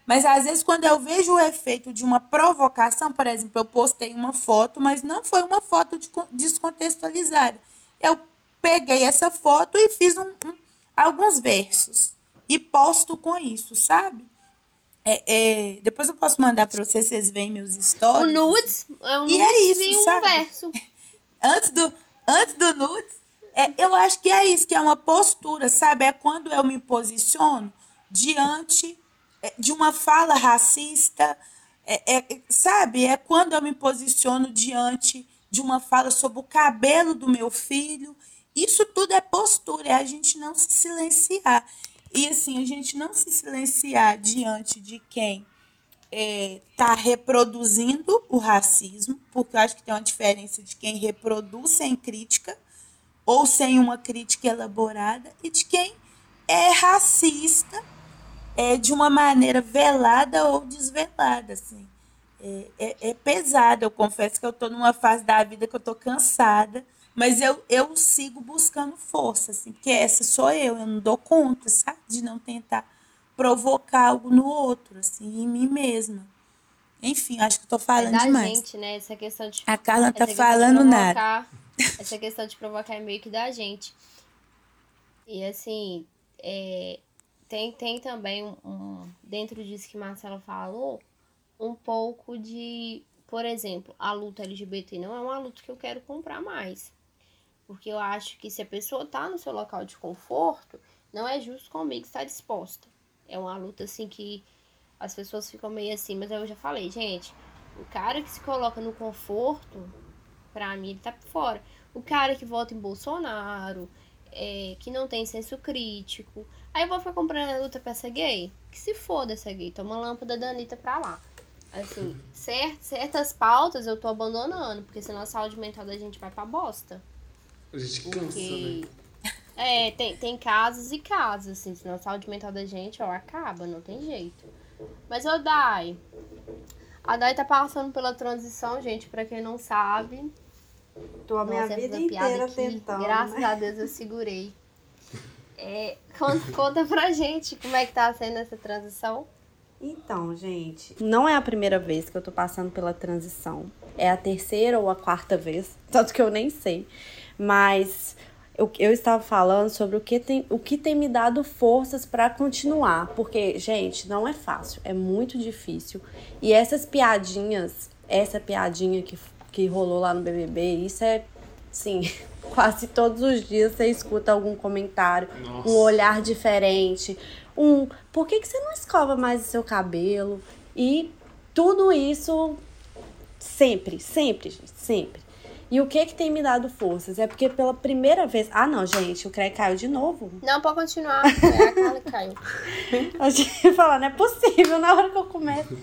Mas às vezes quando eu vejo o efeito de uma provocação, por exemplo, eu postei uma foto, mas não foi uma foto de- descontextualizada. Eu peguei essa foto e fiz um- um- alguns versos e posto com isso, sabe? É, é, depois eu posso mandar para vocês, vocês veem meus O stories. nudes é um E é isso, e um sabe? verso. antes do, antes do nudes, é, eu acho que é isso, que é uma postura, sabe? É quando eu me posiciono diante é, de uma fala racista, é, é, sabe? É quando eu me posiciono diante de uma fala sobre o cabelo do meu filho. Isso tudo é postura, é a gente não se silenciar. E assim, a gente não se silenciar diante de quem está reproduzindo o racismo, porque eu acho que tem uma diferença de quem reproduz sem crítica ou sem uma crítica elaborada e de quem é racista é, de uma maneira velada ou desvelada. Assim. É, é, é pesado, eu confesso que eu estou numa fase da vida que eu estou cansada Mas eu, eu sigo buscando força, assim, porque essa sou eu, eu não dou conta, sabe? De não tentar provocar algo no outro, assim, em mim mesma. Enfim, acho que eu tô falando é da demais. gente, né? Essa questão de. A Carla tá falando nada. Essa questão de provocar é meio que da gente. E assim, é, tem, tem também um, um- dentro disso que Marcela falou, um pouco de, por exemplo, a luta LGBT não é uma luta que eu quero comprar mais. Porque eu acho que se a pessoa tá no seu local de conforto, não é justo comigo estar disposta. É uma luta assim que as pessoas ficam meio assim, mas eu já falei, gente, o cara que se coloca no conforto, pra mim, ele tá por fora. O cara que vota em Bolsonaro, é, que não tem senso crítico. Aí eu vou ficar comprando a luta pra essa gay? Que se foda essa gay, toma a lâmpada da Anitta pra lá. Assim, cer- certas pautas eu tô abandonando, porque senão a saúde mental da gente vai pra bosta. A gente cansa, né? Porque. É, tem, tem casos e casos, assim, senão a saúde mental da gente, ó, acaba, não tem jeito. Mas, ô Dai, a Dai tá passando pela transição, gente, pra quem não sabe. Tô a minha vida inteira aqui, tentando. Graças né? a Deus eu segurei. É, conta, conta pra gente como é que tá sendo essa transição. Então, gente, não é a primeira vez que eu tô passando pela transição. É a terceira ou a quarta vez, tanto que eu nem sei. Mas eu, eu estava falando sobre o que tem, o que tem me dado forças pra continuar. Porque, gente, não é fácil, é muito difícil. E essas piadinhas, essa piadinha que, que rolou lá no BBB, isso é, sim, quase todos os dias você escuta algum comentário, Nossa. um olhar diferente, um por que, que você não escova mais o seu cabelo? E tudo isso sempre, sempre, gente, sempre. E o que que tem me dado forças? É porque pela primeira vez. Ah, não, gente, o Craig caiu de novo. Não, pode continuar. É a Carla que caiu. A gente ia falar, não é possível na hora que eu começo.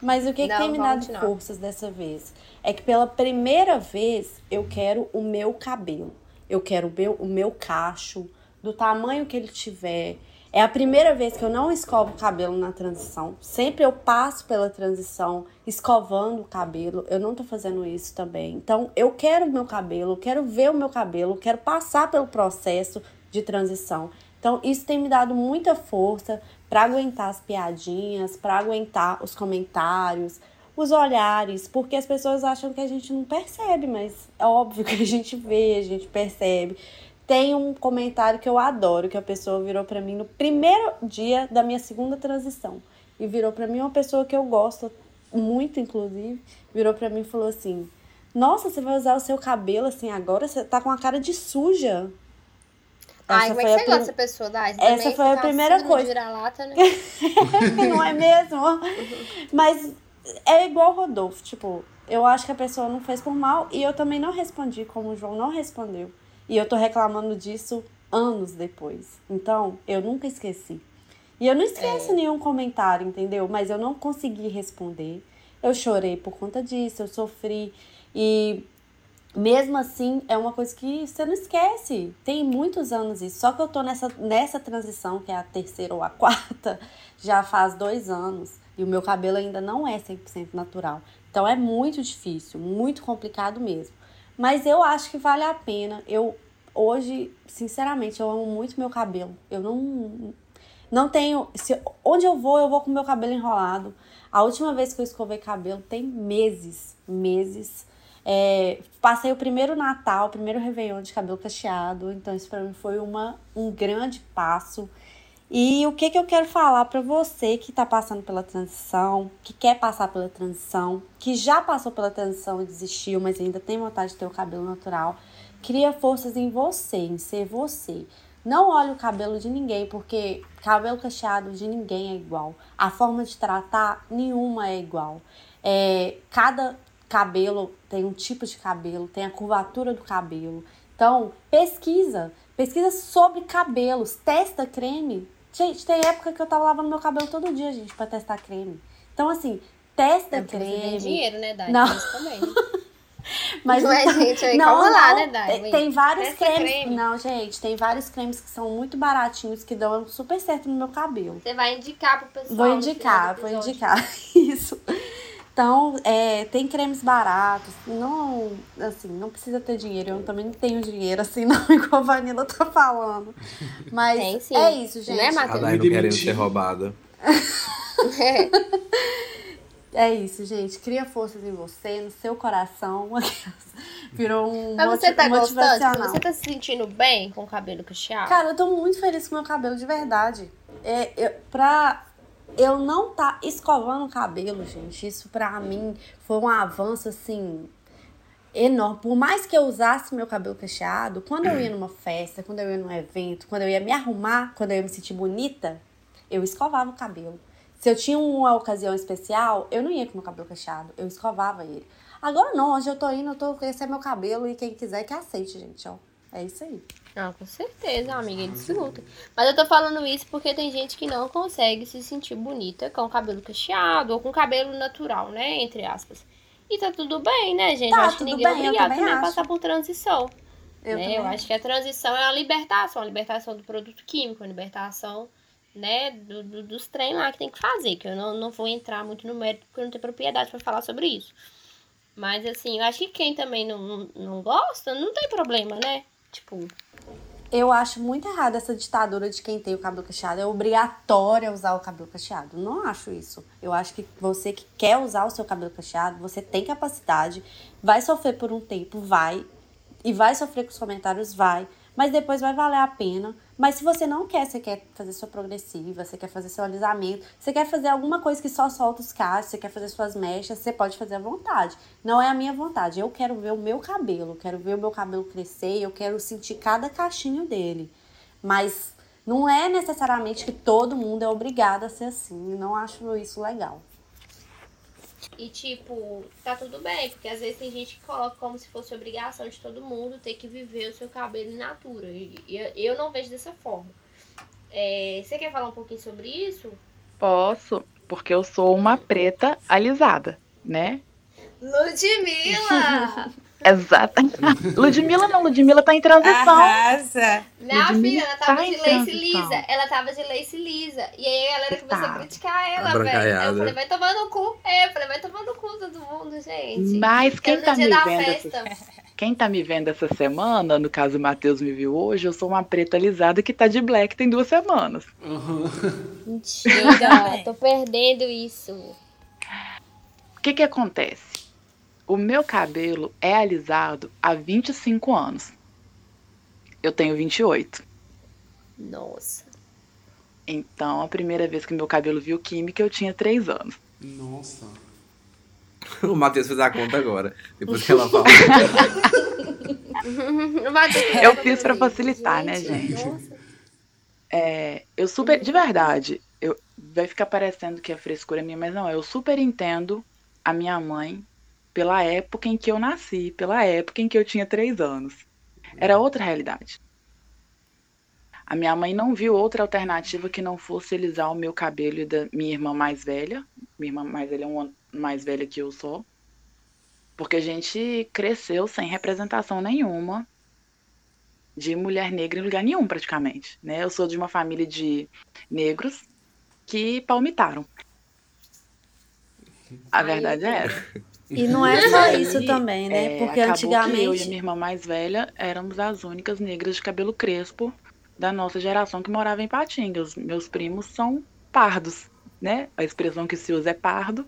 Mas o que, que Não, tem me dado continuar. forças dessa vez? É que pela primeira vez eu quero o meu cabelo. Eu quero o meu, o meu cacho, do tamanho que ele tiver. É a primeira vez que eu não escovo o cabelo na transição. Sempre eu passo pela transição escovando o cabelo. Eu não tô fazendo isso também. Então, eu quero o meu cabelo, quero ver o meu cabelo, quero passar pelo processo de transição. Então, isso tem me dado muita força para aguentar as piadinhas, para aguentar os comentários, os olhares, porque as pessoas acham que a gente não percebe, mas é óbvio que a gente vê, a gente percebe. Tem um comentário que eu adoro, que a pessoa virou para mim no primeiro dia da minha segunda transição. E virou para mim uma pessoa que eu gosto muito, inclusive, virou para mim e falou assim: "Nossa, você vai usar o seu cabelo assim agora? Você tá com a cara de suja". Ai, Essa como é que você prim- gosta dessa pessoa? Você Essa foi a fica primeira coisa. né? não é mesmo? Mas é igual o Rodolfo, tipo, eu acho que a pessoa não fez por mal e eu também não respondi como o João não respondeu. E eu tô reclamando disso anos depois. Então, eu nunca esqueci. E eu não esqueço nenhum comentário, entendeu? Mas eu não consegui responder. Eu chorei por conta disso, eu sofri. E mesmo assim, é uma coisa que você não esquece. Tem muitos anos isso. Só que eu tô nessa, nessa transição, que é a terceira ou a quarta, já faz dois anos. E o meu cabelo ainda não é 100% natural. Então é muito difícil, muito complicado mesmo. Mas eu acho que vale a pena. Eu hoje, sinceramente, eu amo muito meu cabelo. Eu não não tenho, se onde eu vou, eu vou com meu cabelo enrolado. A última vez que eu escovei cabelo tem meses, meses. É, passei o primeiro Natal, o primeiro Réveillon de cabelo cacheado, então isso pra mim foi uma, um grande passo. E o que, que eu quero falar pra você que tá passando pela transição, que quer passar pela transição, que já passou pela transição e desistiu, mas ainda tem vontade de ter o cabelo natural, cria forças em você, em ser você. Não olhe o cabelo de ninguém, porque cabelo cacheado de ninguém é igual. A forma de tratar, nenhuma é igual. É, cada cabelo tem um tipo de cabelo, tem a curvatura do cabelo. Então, pesquisa. Pesquisa sobre cabelos. Testa creme. Gente, tem época que eu tava lavando meu cabelo todo dia, gente, pra testar creme. Então, assim, testa É porque você tem creme. dinheiro, né, Dai? Não. Isso também. Mas Não é, gente? Aí, calma lá, né, Dai? Tem, tem vários Testa cremes. creme. Não, gente, tem vários cremes que são muito baratinhos que dão super certo no meu cabelo. Você vai indicar pro pessoal. Vou indicar, vou indicar. Isso. Então, é, tem cremes baratos, não, assim, não precisa ter dinheiro, eu também não tenho dinheiro, assim, não, igual a Vanilla tá falando. Mas Tem sim. é isso, gente. Né, A Matheus? Dai não querendo ser roubada. É isso, gente. Cria forças em você, no seu coração. Virou um Mas você tá gostando? motivacional. Você tá se sentindo bem com o cabelo cacheado? Cara, eu tô muito feliz com o meu cabelo, de verdade. É, eu, pra eu não tá escovando o cabelo, gente, isso pra mim foi um avanço, assim, enorme. Por mais que eu usasse meu cabelo cacheado, quando eu ia numa festa, quando eu ia num evento, quando eu ia me arrumar, quando eu ia me sentir bonita, eu escovava o cabelo. Se eu tinha uma ocasião especial, eu não ia com meu cabelo cacheado, eu escovava ele. Agora não, hoje eu tô indo, eu tô, esse é meu cabelo e quem quiser que aceite, gente, ó. É isso aí. Não, com certeza, amiga, eles lutam. Mas eu tô falando isso porque tem gente que não consegue se sentir bonita com o cabelo cacheado ou com cabelo natural, né? Entre aspas. E tá tudo bem, né, gente? Tá, eu acho que ninguém é bem, eu obrigado também também a passar por transição. Eu, né? eu acho que a transição é a libertação, a libertação do produto químico, a libertação né, do, do- dos trem lá que tem que fazer, que eu não, não vou entrar muito no mérito porque eu não tenho propriedade pra falar sobre isso. Mas assim, eu acho que quem também não, não, não gosta, não tem problema, né? Tipo, Eu acho muito errado essa ditadura de quem tem o cabelo cacheado. É obrigatório usar o cabelo cacheado. Não acho isso. Eu acho que você que quer usar o seu cabelo cacheado, você tem capacidade, vai sofrer por um tempo, vai. E vai sofrer com os comentários, vai. Mas depois vai valer a pena. Mas se você não quer, você quer fazer sua progressiva, você quer fazer seu alisamento, você quer fazer alguma coisa que só solta os cachos, você quer fazer suas mechas, você pode fazer à vontade. Não é a minha vontade. Eu quero ver o meu cabelo, quero ver o meu cabelo crescer, eu quero sentir cada cachinho dele. Mas não é necessariamente que todo mundo é obrigado a ser assim. Não acho isso legal. E tipo, tá tudo bem, porque às vezes tem gente que coloca como se fosse obrigação de todo mundo ter que viver o seu cabelo in natura. E eu, eu não vejo dessa forma. É, você quer falar um pouquinho sobre isso? Posso, porque eu sou uma preta alisada, né? Ludmilla! Exata. Ludmilla não, Ludmilla tá em transição. Arrasa. Minha Ludmilla filha, ela tava tá de lace lisa. Ela tava de lace lisa. E aí a galera começou a Tá. criticar ela, Abrancaiada. velho. Eu falei, vai tomar no cu. É, eu falei, vai tomar no cu todo mundo, gente. Mas quem tá me vendo festa. essa, quem tá me vendo essa semana, no caso o Matheus me viu hoje, eu sou uma preta alisada que tá de black tem duas semanas. Aham. Mentira, tô perdendo isso. O que que acontece? O meu cabelo é alisado há 25 anos. Eu tenho 28. Nossa. Então, a primeira vez que meu cabelo viu química, eu tinha 3 anos. Nossa. O Matheus fez a conta agora. Depois que ela falou. Eu fiz pra facilitar, né, gente? Nossa. É, eu super. De verdade, eu, vai ficar parecendo que é frescura minha, mas não, eu super entendo a minha mãe pela época em que eu nasci, pela época em que eu tinha três anos. Era outra realidade. A minha mãe não viu outra alternativa que não fosse alisar o meu cabelo da minha irmã mais velha. Minha irmã mais velha é um ano mais velha que eu sou. Porque a gente cresceu sem representação nenhuma de mulher negra em lugar nenhum, praticamente. Né? Eu sou de uma família de negros que palmitaram. A verdade é essa. E não é só isso também, né? É, Porque que eu e a antigamente. minha irmã mais velha éramos as únicas negras de cabelo crespo da nossa geração que morava em Patinga. Os meus primos são pardos, né? A expressão que se usa é pardo.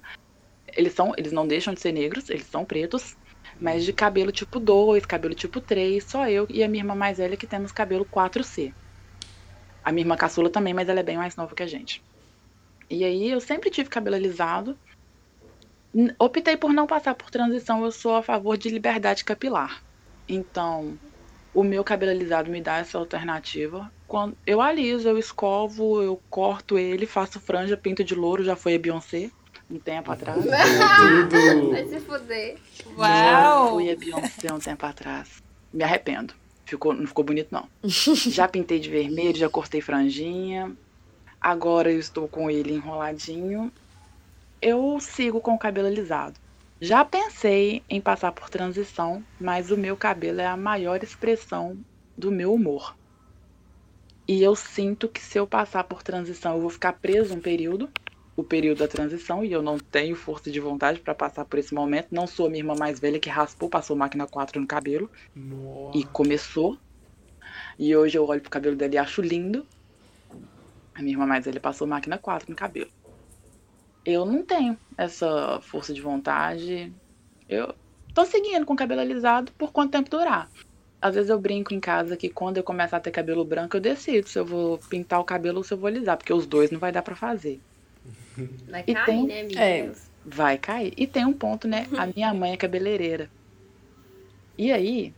Eles são, eles não deixam de ser negros, eles são pretos, mas de cabelo tipo 2, cabelo tipo 3, só eu e a minha irmã mais velha que temos cabelo 4C. A minha irmã caçula também, mas ela é bem mais nova que a gente. E aí eu sempre tive cabelo alisado. Optei por não passar por transição, eu sou a favor de liberdade capilar. Então, o meu cabelo alisado me dá essa alternativa. Quando eu aliso, eu escovo, eu corto ele, faço franja, pinto de louro, já foi a Beyoncé um tempo atrás. Tudo. Vai se fuder. Já Uau. fui a Beyoncé um tempo atrás. Me arrependo. Ficou, não ficou bonito, não. já pintei de vermelho, já cortei franjinha. Agora eu estou com ele enroladinho. Eu sigo com o cabelo alisado. Já pensei em passar por transição, mas o meu cabelo é a maior expressão do meu humor. E eu sinto que se eu passar por transição, eu vou ficar preso um período. o período da transição e eu não tenho força de vontade para passar por esse momento. Não sou a minha irmã mais velha que raspou, passou máquina 4 no cabelo Nossa. e começou. E hoje eu olho pro cabelo dela e acho lindo. A minha irmã mais velha passou máquina 4 no cabelo. Eu não tenho essa força de vontade. Eu tô seguindo com o cabelo alisado por quanto tempo durar. Às vezes eu brinco em casa que quando eu começar a ter cabelo branco, eu decido se eu vou pintar o cabelo ou se eu vou alisar, porque os dois não vai dar pra fazer. Vai E cair, tem- né, amiga? É. Vai cair. E tem um ponto, né? A minha mãe é cabeleireira. E aí,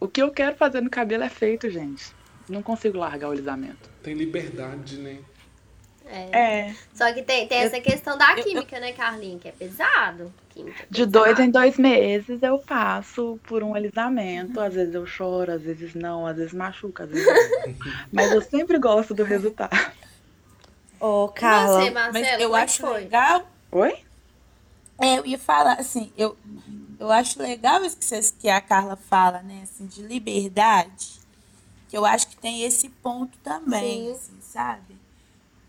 o que eu quero fazer no cabelo é feito, gente. Não consigo largar o alisamento. Tem liberdade, né? É. É. Só que tem, tem essa questão da química, né, Carlinhos? Que é pesado. Química é De pesado. dois em dois meses eu passo por um alisamento. Às vezes eu choro, às vezes não, às vezes machuca, às vezes não. Mas eu sempre gosto do resultado. Ô, Carla. Você, Marcelo, Mas eu é que acho foi? legal. Oi? É, eu ia falar assim, eu, eu acho legal isso que, vocês, que a Carla fala, né? Assim, de liberdade. Que eu acho que tem esse ponto também, Sim. assim, sabe?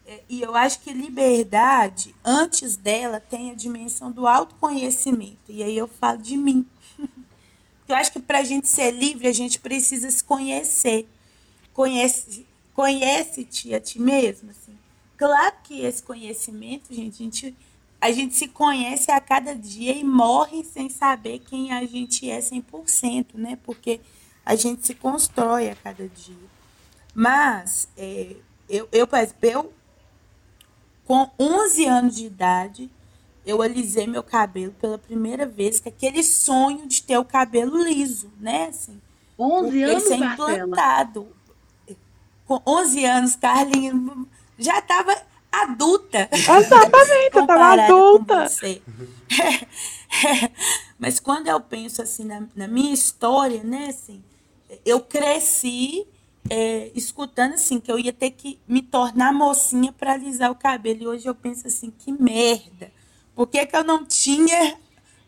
É, E eu acho que liberdade, antes dela, tem a dimensão do autoconhecimento. E aí eu falo de mim. Eu acho que para a gente ser livre, a gente precisa se conhecer. Conhece, conhece-te a ti mesmo, assim. Claro que esse conhecimento, gente, a gente, a gente se conhece a cada dia e morre sem saber quem a gente é 100%, né? Porque a gente se constrói a cada dia. Mas, é, eu, eu, eu, com 11 anos de idade, eu alisei meu cabelo pela primeira vez, com aquele sonho de ter o cabelo liso, né? Assim, 11 porque anos, isso é Marcela. implantado. Com 11 anos, Carlinhos já estava adulta. Exatamente, eu tava comparada com adulta. você. Mas quando eu penso assim na, na minha história, né, assim, eu cresci é, escutando assim que eu ia ter que me tornar mocinha para alisar o cabelo e hoje eu penso assim que merda. Por que, que eu não tinha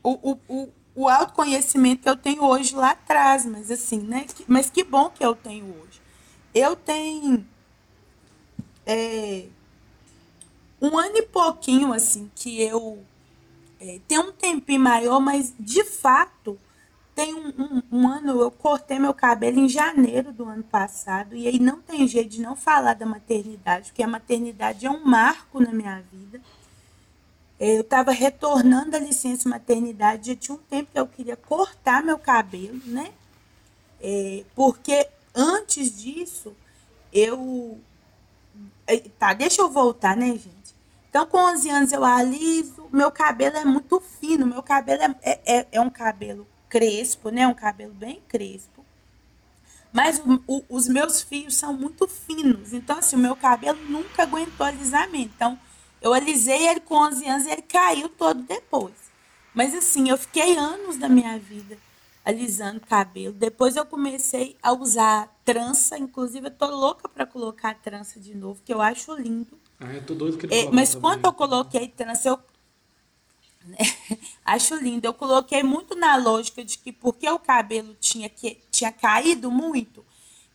o, o, o, o autoconhecimento que eu tenho hoje lá atrás? Mas assim, né? Mas que bom que eu tenho hoje. Eu tenho é, um ano e pouquinho assim que eu é, tem um tempinho maior, mas de fato tem um, um- um ano eu cortei meu cabelo em janeiro do ano passado e aí não tem jeito de não falar da maternidade, porque a maternidade é um marco na minha vida. Eu estava retornando da licença maternidade, já tinha um tempo que eu queria cortar meu cabelo, né? É, porque antes disso, eu. é, Tá, deixa eu voltar, né, gente? Então, com 11 anos eu aliso, meu cabelo é muito fino, meu cabelo é, é- é um cabelo crespo, né? Um cabelo bem crespo. Mas o- o- os meus fios são muito finos, então, assim, o meu cabelo nunca aguentou alisamento. Então, eu alisei ele com 11 anos e ele caiu todo depois. Mas, assim, eu fiquei anos da minha vida alisando cabelo. Depois eu comecei a usar trança, inclusive eu tô louca para colocar trança de novo, que eu acho lindo. Ah, eu tô doido que É, mas também. quando eu coloquei trança, eu acho lindo. Eu coloquei muito na lógica de que porque o cabelo tinha, que, tinha caído muito,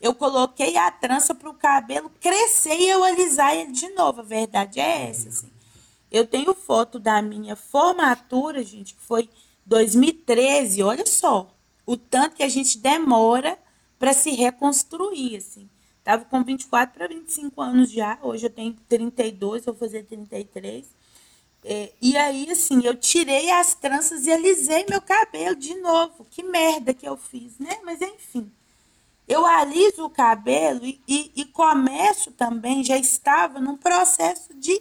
eu coloquei a trança para o cabelo crescer e eu alisar ele de novo. A verdade é essa. Assim. Eu tenho foto da minha formatura, gente, que foi 2013. Olha só o tanto que a gente demora para se reconstruir. Assim. Tava com 24 para 25 anos já. Hoje eu tenho 32, vou fazer 33. É, e aí, assim, eu tirei as tranças e alisei meu cabelo de novo. Que merda que eu fiz, né? Mas enfim. Eu aliso o cabelo e, e, e começo também, já estava num processo de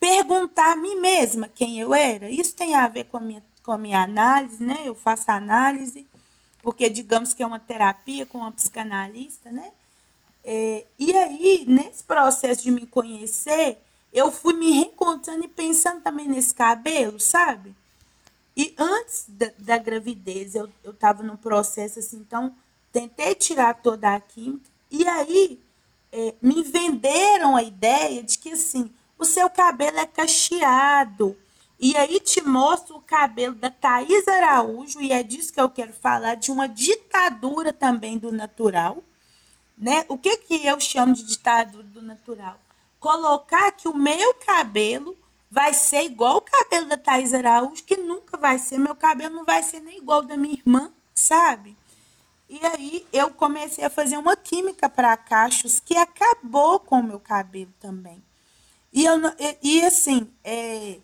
perguntar a mim mesma quem eu era. Isso tem a ver com a minha, com a minha análise, né? Eu faço análise, porque digamos que é uma terapia com uma psicanalista, né? É, e aí, nesse processo de me conhecer, eu fui me reencontrando e pensando também nesse cabelo, sabe? E antes da, da gravidez, eu estava num processo assim, então tentei tirar toda a química. E aí, é, me venderam a ideia de que assim, o seu cabelo é cacheado. E aí te mostro o cabelo da Thaís Araújo, e é disso que eu quero falar, de uma ditadura também do natural. Né? O que, que eu chamo de ditadura do natural? Colocar que o meu cabelo vai ser igual o cabelo da Thais Araújo, que nunca vai ser. Meu cabelo não vai ser nem igual da minha irmã, sabe? E aí eu comecei a fazer uma química para cachos que acabou com o meu cabelo também. E, eu, e, e assim, é,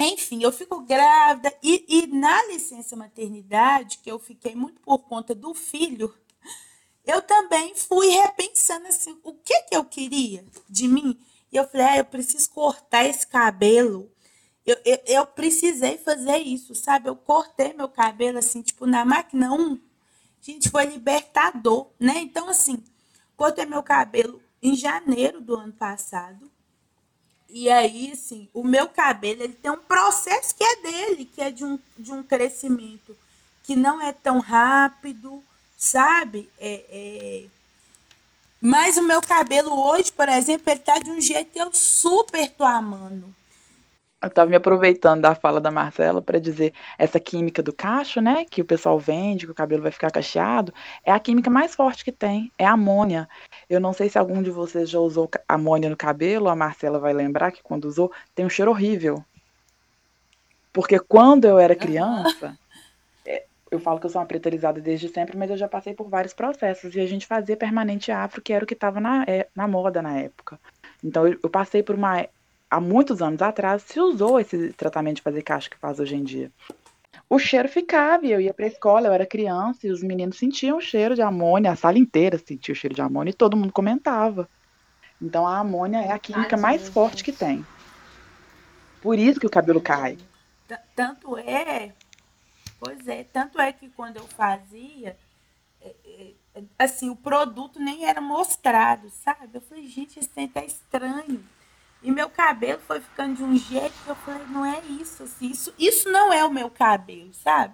enfim, eu fico grávida e, e na licença maternidade, que eu fiquei muito por conta do filho, eu também fui repensando assim, o que que eu queria de mim? E eu falei, ah, eu preciso cortar esse cabelo. Eu, eu, eu, precisei fazer isso, sabe? Eu cortei meu cabelo assim, tipo, na máquina 1. Gente, foi libertador, né? Então, assim, cortei meu cabelo em janeiro do ano passado. E aí, assim, o meu cabelo, ele tem um processo que é dele, que é de um, de um crescimento que não é tão rápido, sabe? É, é... Mas o meu cabelo hoje, por exemplo, ele tá de um jeito que eu super tô amando. Eu estava me aproveitando da fala da Marcela para dizer essa química do cacho, né, que o pessoal vende, que o cabelo vai ficar cacheado, é a química mais forte que tem, é a amônia. Eu não sei se algum de vocês já usou amônia no cabelo, a Marcela vai lembrar que quando usou tem um cheiro horrível. Porque quando eu era criança, eu falo que eu sou uma preterizada desde sempre, mas eu já passei por vários processos. E a gente fazia permanente afro, que era o que estava na, é, na moda na época. Então eu, eu, passei por uma. Há muitos anos atrás se usou esse tratamento de fazer caixa que faz hoje em dia. O cheiro ficava, e eu ia para a escola, eu era criança, e os meninos sentiam o cheiro de amônia, a sala inteira sentia o cheiro de amônia, e todo mundo comentava. Então a amônia é a química mais forte que tem. Por isso que o cabelo cai. Tanto é Pois é, tanto é que quando eu fazia, é, é, assim, o produto nem era mostrado, sabe? Eu falei, gente, isso aí tá estranho. E meu cabelo foi ficando de um jeito que eu falei, não é isso, assim, isso, isso não é o meu cabelo, sabe?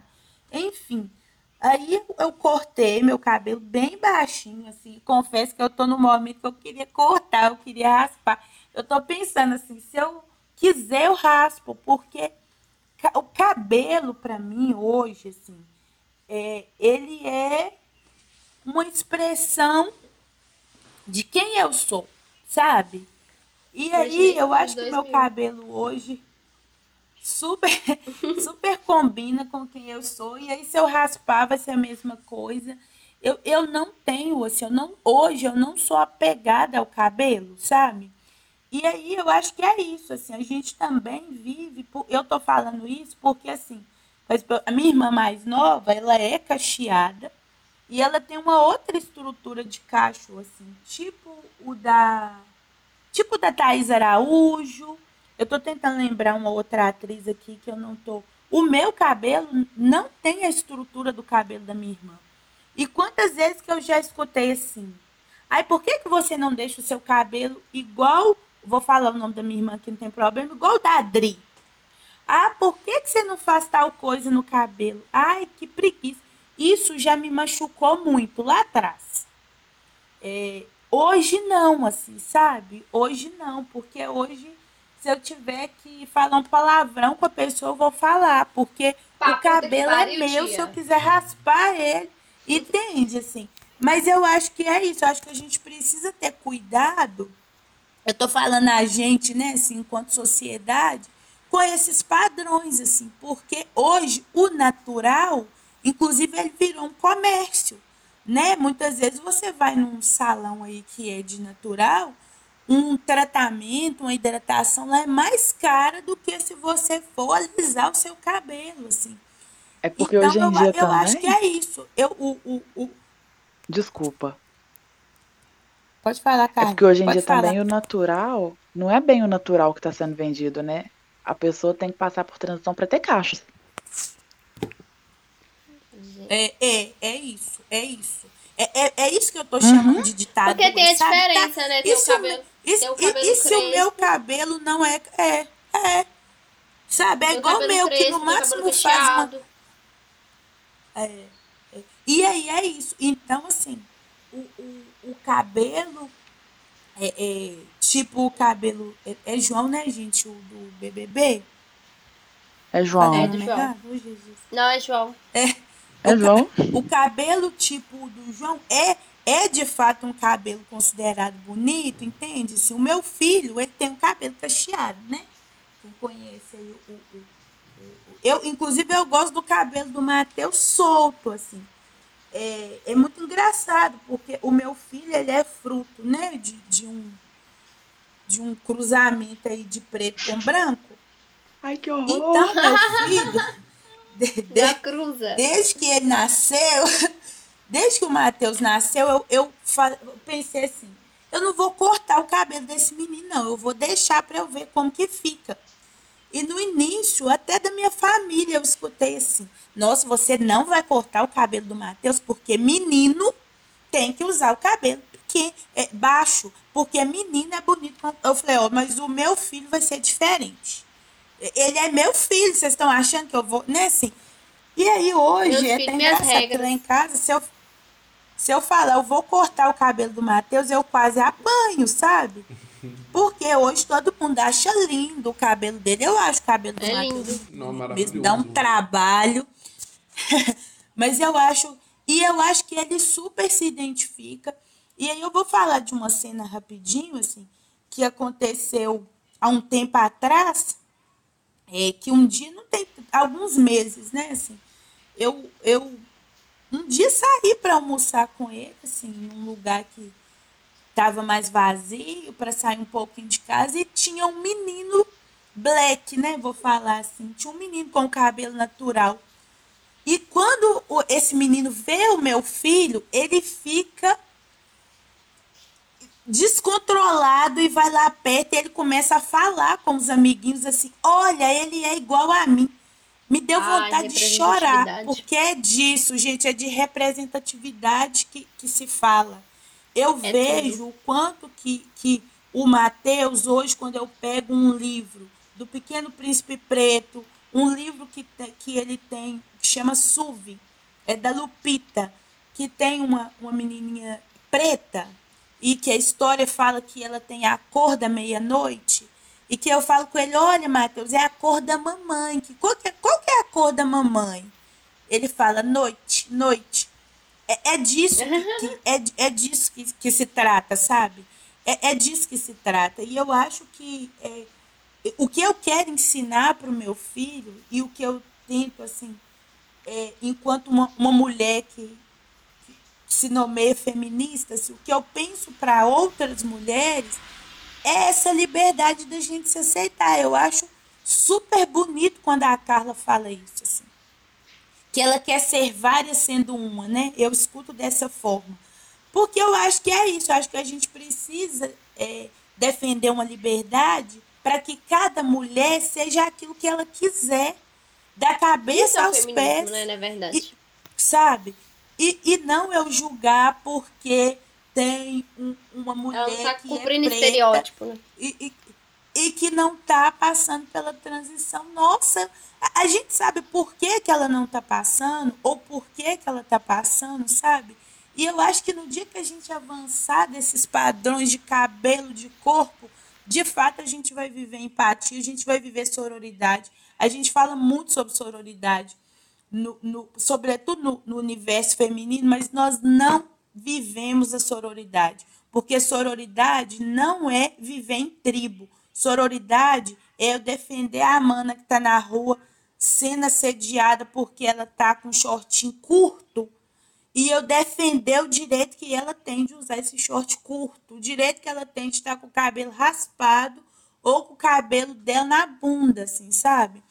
Enfim, aí eu cortei meu cabelo bem baixinho, assim, confesso que eu tô no momento que eu queria cortar, eu queria raspar. Eu tô pensando assim, se eu quiser eu raspo, porque o cabelo para mim hoje assim é, ele é uma expressão de quem eu sou sabe? E aí eu acho que meu cabelo hoje super super combina com quem eu sou e aí se eu raspar vai ser a mesma coisa. Eu, eu não tenho assim eu não hoje eu não sou apegada ao cabelo sabe e aí eu acho que é isso, assim, a gente também vive, por, eu tô falando isso porque assim, a minha irmã mais nova, ela é cacheada e ela tem uma outra estrutura de cacho, assim, tipo o da tipo da Thais Araújo. Eu tô tentando lembrar uma outra atriz aqui que eu não tô. O meu cabelo não tem a estrutura do cabelo da minha irmã. E quantas vezes que eu já escutei assim? Ai, por que, que você não deixa o seu cabelo igual vou falar o nome da minha irmã que não tem problema, igual da Adri. Ah, por que, que você não faz tal coisa no cabelo? Ai, que preguiça. Isso já me machucou muito lá atrás. É, hoje não, assim, sabe? Hoje não, porque hoje, se eu tiver que falar um palavrão com a pessoa, eu vou falar, porque Papo o cabelo é meu, se eu quiser raspar ele. Entende, assim? Mas eu acho que é isso, eu acho que a gente precisa ter cuidado eu estou falando a gente, né, assim, enquanto sociedade, com esses padrões, assim, porque hoje o natural, inclusive, ele virou um comércio, né? Muitas vezes você vai num salão aí que é de natural, um tratamento, uma hidratação lá é mais cara do que se você for alisar o seu cabelo, assim. É porque então, hoje em dia eu, também... eu acho que é isso. Eu, o, o, o... Desculpa. Pode falar, Carla. É porque hoje em Pode dia falar. também o natural não é bem o natural que está sendo vendido, né? A pessoa tem que passar por transição para ter cachos. É, é, é isso, é isso. É, é, é isso que eu tô chamando de ditado. Porque tem a sabe? diferença, Tá? né? Tem E o se o cabelo, meu- e- tem o e- cabelo e se o meu cabelo não é. É, é. Sabe? É tem igual meu, que crespo, no tem o máximo faz uma. É, é. E aí é isso. Então, assim, o, o, o cabelo é, é tipo o cabelo. É, é João, né, gente? O do BBB? É João. É Falei do João. Não, é João. É João? O cabelo tipo do João é é de fato um cabelo considerado bonito, entende? Se o meu filho, ele tem um cabelo cacheado, né? Quem conhece aí o, o, o, eu, inclusive, eu gosto do cabelo do Matheus solto, assim. É, é muito engraçado, porque o meu filho, ele é fruto, né, de, de um de um cruzamento aí de preto com branco. Ai, que horror! Então, meu filho, de, de, cruza. desde que ele nasceu, desde que o Matheus nasceu, eu, eu, eu pensei assim, eu não vou cortar o cabelo desse menino, não. Eu vou deixar para eu ver como que fica. E no início, até da minha família, eu escutei assim: Nossa, você não vai cortar o cabelo do Matheus, porque menino tem que usar o cabelo que é baixo, porque menino é bonito. Eu falei: Ó, oh, mas o meu filho vai ser diferente. Ele é meu filho, vocês estão achando que eu vou. Né, assim? E aí hoje, é até engraçado, lá em casa, se eu se eu falar, eu vou cortar o cabelo do Matheus, eu quase apanho, sabe? Porque hoje todo mundo acha lindo o cabelo dele. Eu acho o cabelo do é Matheus. Não, dá um trabalho. Mas eu acho. E eu acho que ele super se identifica. E aí eu vou falar de uma cena rapidinho, assim, que aconteceu há um tempo atrás. É, que um dia, não tem alguns meses, né? Assim, eu, eu um dia saí para almoçar com ele, assim, num lugar que estava mais vazio, para sair um pouquinho de casa, e tinha um menino black, né? Vou falar assim. Tinha um menino com cabelo natural. E quando esse menino vê o meu filho, ele fica descontrolado e vai lá perto e ele começa a falar com os amiguinhos assim: Olha, ele é igual a mim. Me deu vontade de chorar, porque é disso, gente, é de representatividade que, que se fala. Eu é vejo tudo. o quanto que, que o Mateus, hoje, quando eu pego um livro do Pequeno Príncipe Preto, um livro que, te, que ele tem, que chama Suvi, é da Lupita, que tem uma, uma menininha preta, e que a história fala que ela tem a cor da meia-noite, e que eu falo com ele, olha, Matheus, é a cor da mamãe. Que, qual, que é, qual que é a cor da mamãe? Ele fala, noite, noite. É, é disso, que, que, é, é disso que, que se trata, sabe? É, é disso que se trata. E eu acho que é, o que eu quero ensinar para o meu filho e o que eu tento, assim, é, enquanto uma, uma mulher que, que se nomeia feminista, assim, o que eu penso para outras mulheres é essa liberdade da gente se aceitar. Eu acho super bonito quando a Carla fala isso, assim. Que ela quer ser várias sendo uma, né? Eu escuto dessa forma. Porque eu acho que é isso. Eu acho que a gente precisa é, defender uma liberdade para que cada mulher seja aquilo que ela quiser, da cabeça é aos pés. Né? Não é verdade? E, sabe? E, e não eu julgar porque tem um, uma mulher Ela tá que é preta estereótipo, né? e, e, e, que não está passando pela transição. Nossa, a, gente sabe por que, que ela não está passando ou por que, que ela está passando, sabe? E eu acho que no dia que a gente avançar desses padrões de cabelo, de corpo, de fato a gente vai viver empatia, a gente vai viver sororidade. A gente fala muito sobre sororidade, no, no, sobretudo no, no universo feminino, mas nós não vivemos a sororidade. Porque sororidade não é viver em tribo. Sororidade é eu defender a mana que está na rua sendo assediada porque ela está com um shortinho curto e eu defender o direito que ela tem de usar esse short curto, o direito que ela tem de estar com o cabelo raspado ou com o cabelo dela na bunda, assim, sabe?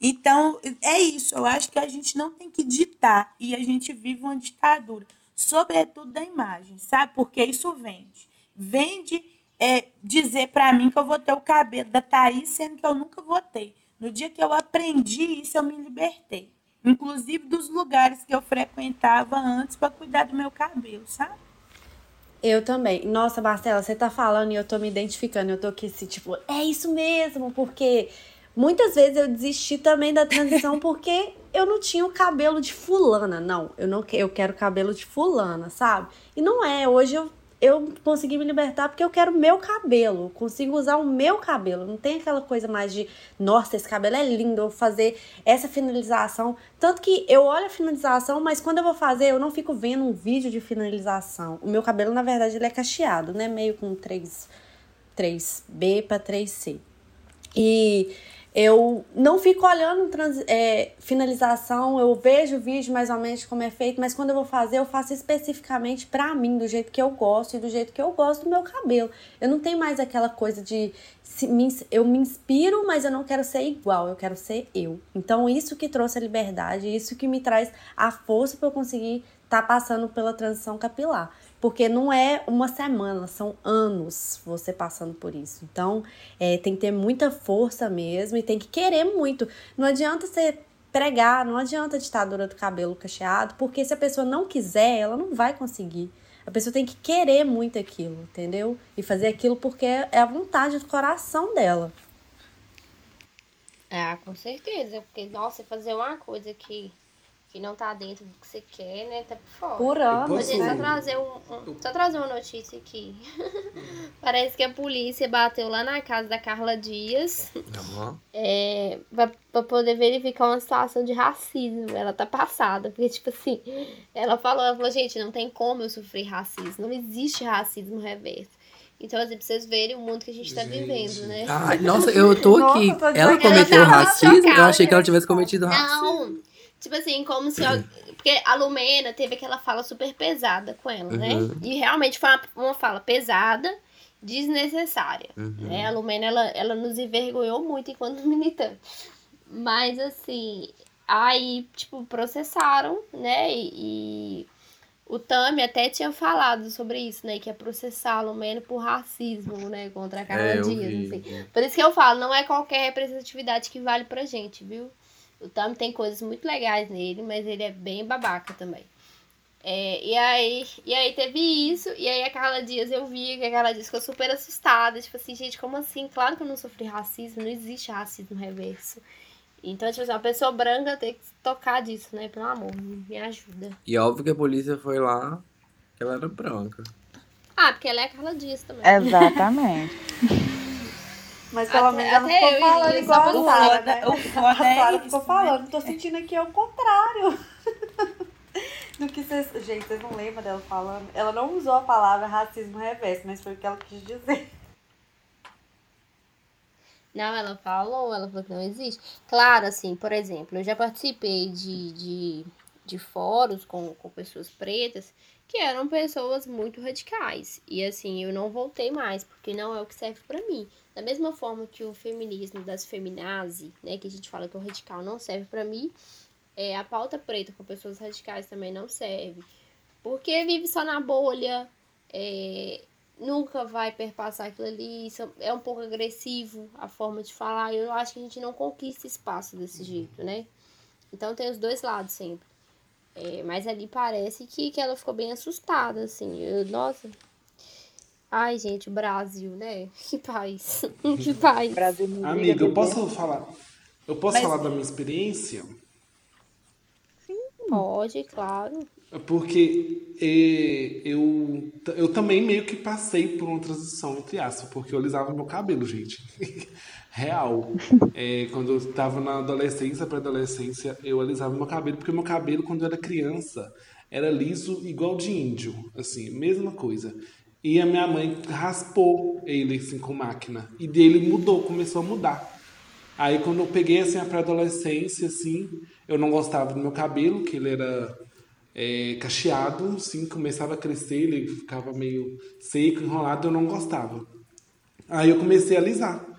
Então, é isso. Eu acho que a gente não tem que ditar e a gente vive uma ditadura sobretudo da imagem, sabe? Porque isso vende. Vende é, dizer para mim que eu vou ter o cabelo da Thaís, sendo que eu nunca vou ter. No dia que eu aprendi isso, eu me libertei. Inclusive dos lugares que eu frequentava antes para cuidar do meu cabelo, sabe? Eu também. Nossa, Marcela, você tá falando e eu tô me identificando. Eu tô aqui assim, tipo, é isso mesmo, porque muitas vezes eu desisti também da transição porque eu não tinha o cabelo de fulana, não. Eu não eu quero cabelo de fulana, sabe? E não é, hoje eu eu consegui me libertar porque eu quero meu cabelo, consigo usar o meu cabelo. Não tem aquela coisa mais de, nossa, esse cabelo é lindo, eu vou fazer essa finalização. Tanto que eu olho a finalização, mas quando eu vou fazer, eu não fico vendo um vídeo de finalização. O meu cabelo, na verdade, ele é cacheado, né? Meio com 3, 3B para 3C. E Eu não fico olhando trans, é, finalização, eu vejo o vídeo mais ou menos como é feito, mas quando eu vou fazer, eu faço especificamente pra mim, do jeito que eu gosto e do jeito que eu gosto do meu cabelo. Eu não tenho mais aquela coisa de se, me, eu me inspiro, mas eu não quero ser igual, eu quero ser eu. Então, isso que trouxe a liberdade, isso que me traz a força para eu conseguir estar tá passando pela transição capilar. Porque não é uma semana, são anos você passando por isso. Então, é, tem que ter muita força mesmo e tem que querer muito. Não adianta você pregar, não adianta a ditadura do cabelo cacheado, porque se a pessoa não quiser, ela não vai conseguir. A pessoa tem que querer muito aquilo, entendeu? E fazer aquilo porque é a vontade do coração dela. Ah, com certeza. Porque, nossa, fazer uma coisa que que não tá dentro do que você quer, né? Tá por fora. Por ano. Mas, gente, só trazer, um, um, só trazer uma notícia aqui. Parece que a polícia bateu lá na casa da Carla Dias Uhum. é, pra, pra poder verificar uma situação de racismo. Ela tá passada. Porque, tipo assim, ela falou, ela falou, gente, não tem como eu sofrer racismo. Não existe racismo reverso. Então, assim, pra vocês verem o mundo que a gente tá Gente. vivendo, né? Ai, nossa, eu tô Nossa, aqui. eu tô ela cometeu Ela racismo? Eu chocada. achei que ela tivesse cometido racismo. Não, tipo assim, como se. Porque a Lumena teve aquela fala super pesada com ela, né? Uhum. E realmente foi uma, uma fala pesada, desnecessária. Uhum. Né? A Lumena, ela, ela nos envergonhou muito enquanto militante. Mas, assim, aí, tipo, processaram, né? E, e o Tami até tinha falado sobre isso, né? Que ia processar a Lumena por racismo, né? Contra a Carla É, Dias, assim. Por isso que eu falo, não é qualquer representatividade que vale pra gente, viu? O Tami tem coisas muito legais nele, mas ele é bem babaca também. É, e, aí, e aí teve isso, e aí a Carla Dias, eu vi que a Carla Dias ficou super assustada. Tipo assim, gente, como assim? Claro que eu não sofri racismo, não existe racismo reverso. Então, tipo assim, uma pessoa branca tem que tocar disso, né? Pelo amor, me ajuda. E óbvio que a polícia foi lá, que ela era branca. Ah, porque ela é a Carla Dias também. Exatamente. Mas pelo Até- menos ela até ficou eu falando iria igual a Sara, foda- né? o foda a é Sara isso, ficou né? falando, tô sentindo aqui é o contrário. Do que vocês. Gente, vocês não lembram dela falando? Ela não usou a palavra racismo reverso, mas foi o que ela quis dizer. Não, ela falou, ela falou que não existe. Claro, assim, por exemplo, eu já participei de, de, de fóruns com, com pessoas pretas que eram pessoas muito radicais. E assim, eu não voltei mais, porque não é o que serve pra mim. Da mesma forma que o feminismo das feminazi, né, que a gente fala que o radical não serve pra mim, é, a pauta preta com pessoas radicais também não serve. Porque vive só na bolha, é, nunca vai perpassar aquilo ali, é um pouco agressivo a forma de falar, e eu acho que a gente não conquista espaço desse jeito, né? Então tem os dois lados sempre. É, mas ali parece que, que ela ficou bem assustada, assim. Eu, nossa. Ai, gente, o Brasil, né? Que país. que país. Brasil Amiga, eu posso falar? Eu posso Mas- falar da minha experiência? Pode, claro. Porque eh, eu, eu também meio que passei por uma transição, entre aspas, porque eu alisava meu cabelo, gente. Real. Eh, quando eu tava na adolescência, pré-adolescência, eu alisava meu cabelo, porque meu cabelo, quando eu era criança, era liso igual de índio, assim, mesma coisa. E a minha mãe raspou ele, assim, com máquina. E dele mudou, começou a mudar. Aí quando eu peguei assim a pré-adolescência, assim, eu não gostava do meu cabelo, que ele era é, cacheado, assim, começava a crescer, ele ficava meio seco, enrolado, eu não gostava. Aí eu comecei a alisar.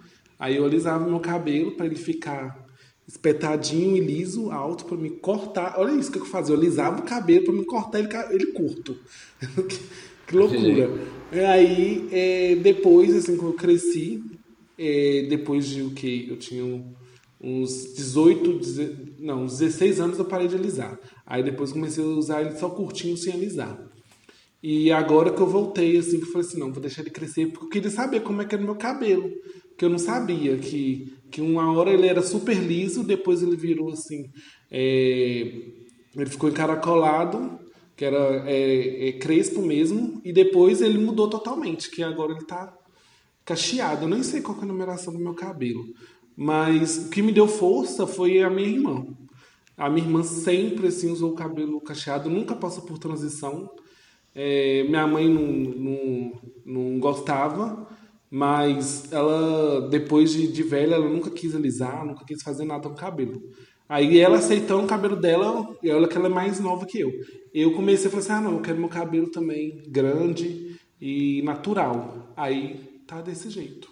Aí eu alisava meu cabelo para ele ficar espetadinho e liso, alto, para me cortar. Olha isso que eu fazia, eu alisava o cabelo para me cortar ele, ele curto. que, loucura. E aí, é, depois, assim, quando eu cresci, é, depois de o que? Eu tinha uns 18, deze- não, uns 16 anos eu parei de alisar. Aí depois comecei a usar ele só curtinho, sem alisar. E agora que eu voltei, assim, que eu falei assim, não, vou deixar ele crescer, porque eu queria saber como é que era o meu cabelo. Porque eu não sabia que, que uma hora ele era super liso, depois ele virou assim. é, ele ficou encaracolado, que era é, é, crespo mesmo, e depois ele mudou totalmente, que agora ele tá cacheado. Eu nem sei qual que é a numeração do meu cabelo. Mas o que me deu força foi a minha irmã. A minha irmã sempre assim usou o cabelo cacheado, nunca passou por transição. É, minha mãe não, não, não gostava, Mas ela, depois de, de velha, ela nunca quis alisar, nunca quis fazer nada com o cabelo. Aí ela aceitou o cabelo dela, e olha que ela é mais nova que eu. Eu comecei a falar assim, ah não, eu quero meu cabelo também grande e natural. Aí tá desse jeito.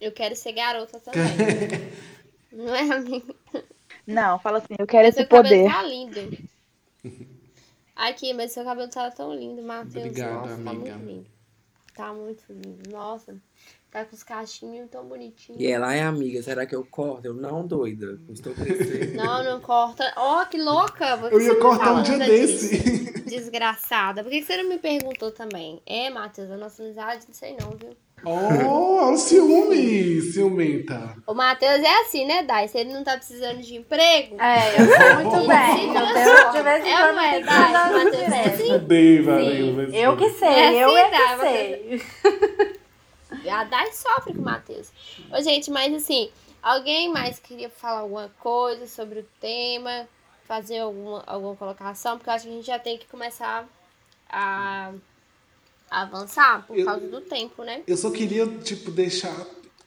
Eu quero ser garota também. não é, amiga? Não, fala assim, eu quero esse Seu cabelo poder. tá lindo. Aqui, mas seu cabelo tá tão lindo, Matheus. Obrigado, Nossa, tá amiga. muito lindo. Tá muito lindo. Nossa, tá com os cachinhos tão bonitinhos. E ela é amiga, será que eu corto? Eu não, doida. Estou crescendo. Não, não corta. Ó, que louca! Por que Eu você ia cortar um dia desse. disso? Desgraçada. Por que você não me perguntou também? É, Matheus, a nossa amizade, não sei não, viu? Oh, o ciúme, ciumenta. O Matheus é assim, né, Dai? Se ele não tá precisando de emprego. É, eu sei muito bem. Eu de vez em É, quando não é, Dai? Matheus é direct. assim? Valeu. Eu que sei, É eu assim, é Dai, que sei. A Dai sofre com o Matheus. Ô, gente, mas assim, alguém mais queria falar alguma coisa sobre o tema? Fazer alguma, alguma colocação? Porque eu acho que a gente já tem que começar a avançar por Eu- causa do tempo, né? Eu só queria, tipo, deixar,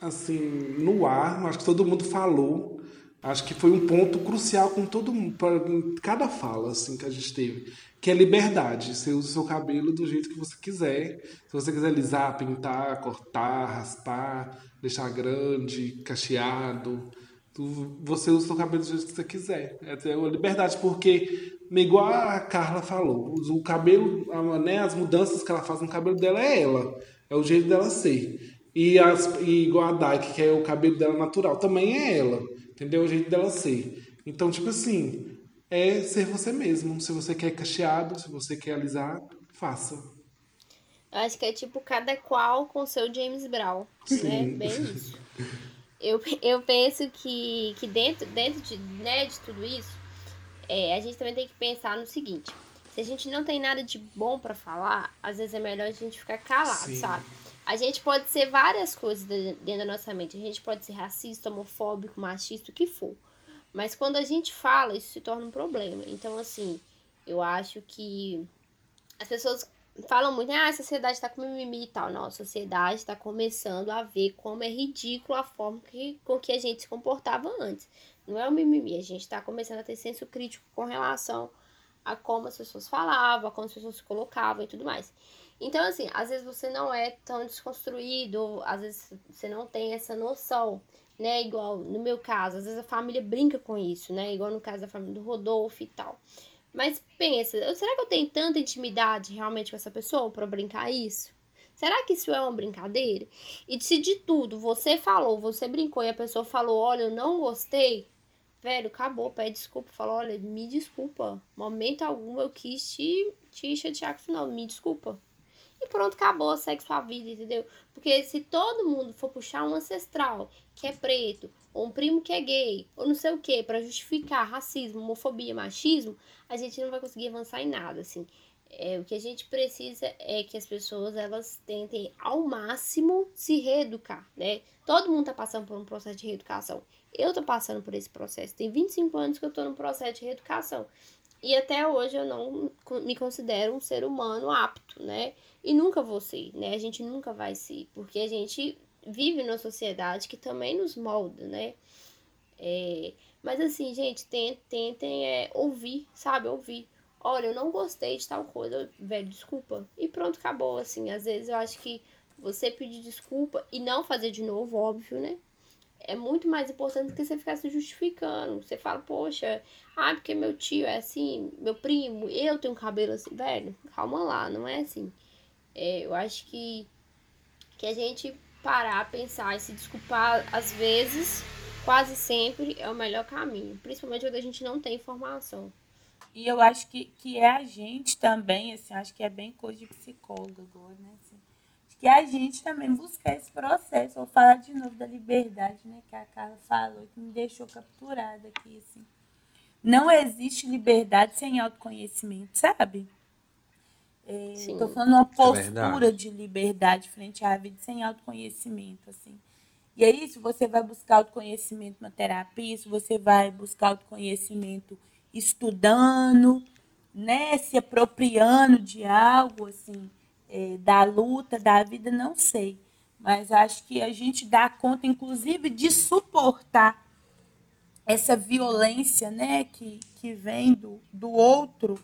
assim, no ar, acho que todo mundo falou, acho que foi um ponto crucial com todo mundo, para cada fala, assim, que a gente teve, que é liberdade. Você usa o seu cabelo do jeito que você quiser. Se você quiser alisar, pintar, cortar, raspar, deixar grande, cacheado, tu- você usa o seu cabelo do jeito que você quiser. É uma liberdade, porque, igual a Carla falou, o cabelo, né, as mudanças que ela faz no cabelo dela é ela. É o jeito dela ser. E, as, e igual a Dyke, que é o cabelo dela natural, também é ela. Entendeu? É o jeito dela ser. Então, tipo assim, é ser você mesmo. Se você quer cacheado, se você quer alisar, faça. Eu acho que é tipo cada qual com seu James Brown, né? Sim. Bem isso. Eu, eu penso que, que dentro, dentro de, né, de tudo isso, é, a gente também tem que pensar no seguinte: se a gente não tem nada de bom pra falar, às vezes é melhor a gente ficar calado, Sim. sabe? A gente pode ser várias coisas de- dentro da nossa mente. A gente pode ser racista, homofóbico, machista, o que for. Mas quando a gente fala, isso se torna um problema. Então, assim, eu acho que as pessoas falam muito, ah, a sociedade tá com mimimi e tal. Não, a sociedade tá começando a ver como é ridículo a forma que, com que a gente se comportava antes. Não é o mimimi, a gente tá começando a ter senso crítico com relação a como as pessoas falavam, a como as pessoas se colocavam e tudo mais. Então, assim, às vezes você não é tão desconstruído, às vezes você não tem essa noção, né? Igual no meu caso, às vezes a família brinca com isso, né? Igual no caso da família do Rodolfo e tal. Mas pensa, será que eu tenho tanta intimidade realmente com essa pessoa pra brincar isso? Será que isso é uma brincadeira? E se de tudo você falou, você brincou e a pessoa falou, olha, eu não gostei, velho, acabou, pede desculpa, fala, olha, me desculpa. Momento algum eu quis te, te chatear com isso, não, me desculpa. E pronto, acabou, segue sua vida, entendeu? Porque se todo mundo for puxar um ancestral que é preto, ou um primo que é gay, ou não sei o que, pra justificar racismo, homofobia, machismo, a gente não vai conseguir avançar em nada, assim. É, o que a gente precisa é que as pessoas elas tentem ao máximo se reeducar, né? Todo mundo tá passando por um processo de reeducação. Eu tô passando por esse processo. Tem 25 anos que eu tô num processo de reeducação. E até hoje eu não me considero um ser humano apto, né? E nunca vou ser, né? A gente nunca vai ser, porque a gente vive numa sociedade que também nos molda, né? É, mas assim, gente, ten- tentem é, ouvir, sabe? Ouvir. Olha, eu não gostei de tal coisa, velho, desculpa. E pronto, acabou, assim. Às vezes eu acho que você pedir desculpa e não fazer de novo, óbvio, né? É muito mais importante do que você ficar se justificando. Você fala, poxa, ah, porque meu tio é assim, meu primo, eu tenho cabelo assim. Velho, calma lá, não é assim. É, eu acho que, que a gente parar, pensar e se desculpar, às vezes, quase sempre, é o melhor caminho. Principalmente quando a gente não tem informação. E eu acho que, que é a gente também, assim, acho que é bem coisa de psicólogo né? Assim, que é a gente também buscar esse processo. Vou falar de novo da liberdade, né? Que a Carla falou, que me deixou capturada aqui, assim. Não existe liberdade sem autoconhecimento, sabe? É, Sim. tô falando uma postura verdade. de liberdade frente à vida sem autoconhecimento, assim. E aí, se você vai buscar autoconhecimento na terapia, se você vai buscar autoconhecimento estudando, né, se apropriando de algo, assim, é, da luta, da vida, não sei. mas acho que a gente dá conta, inclusive, de suportar essa violência né, que, que vem do, do outro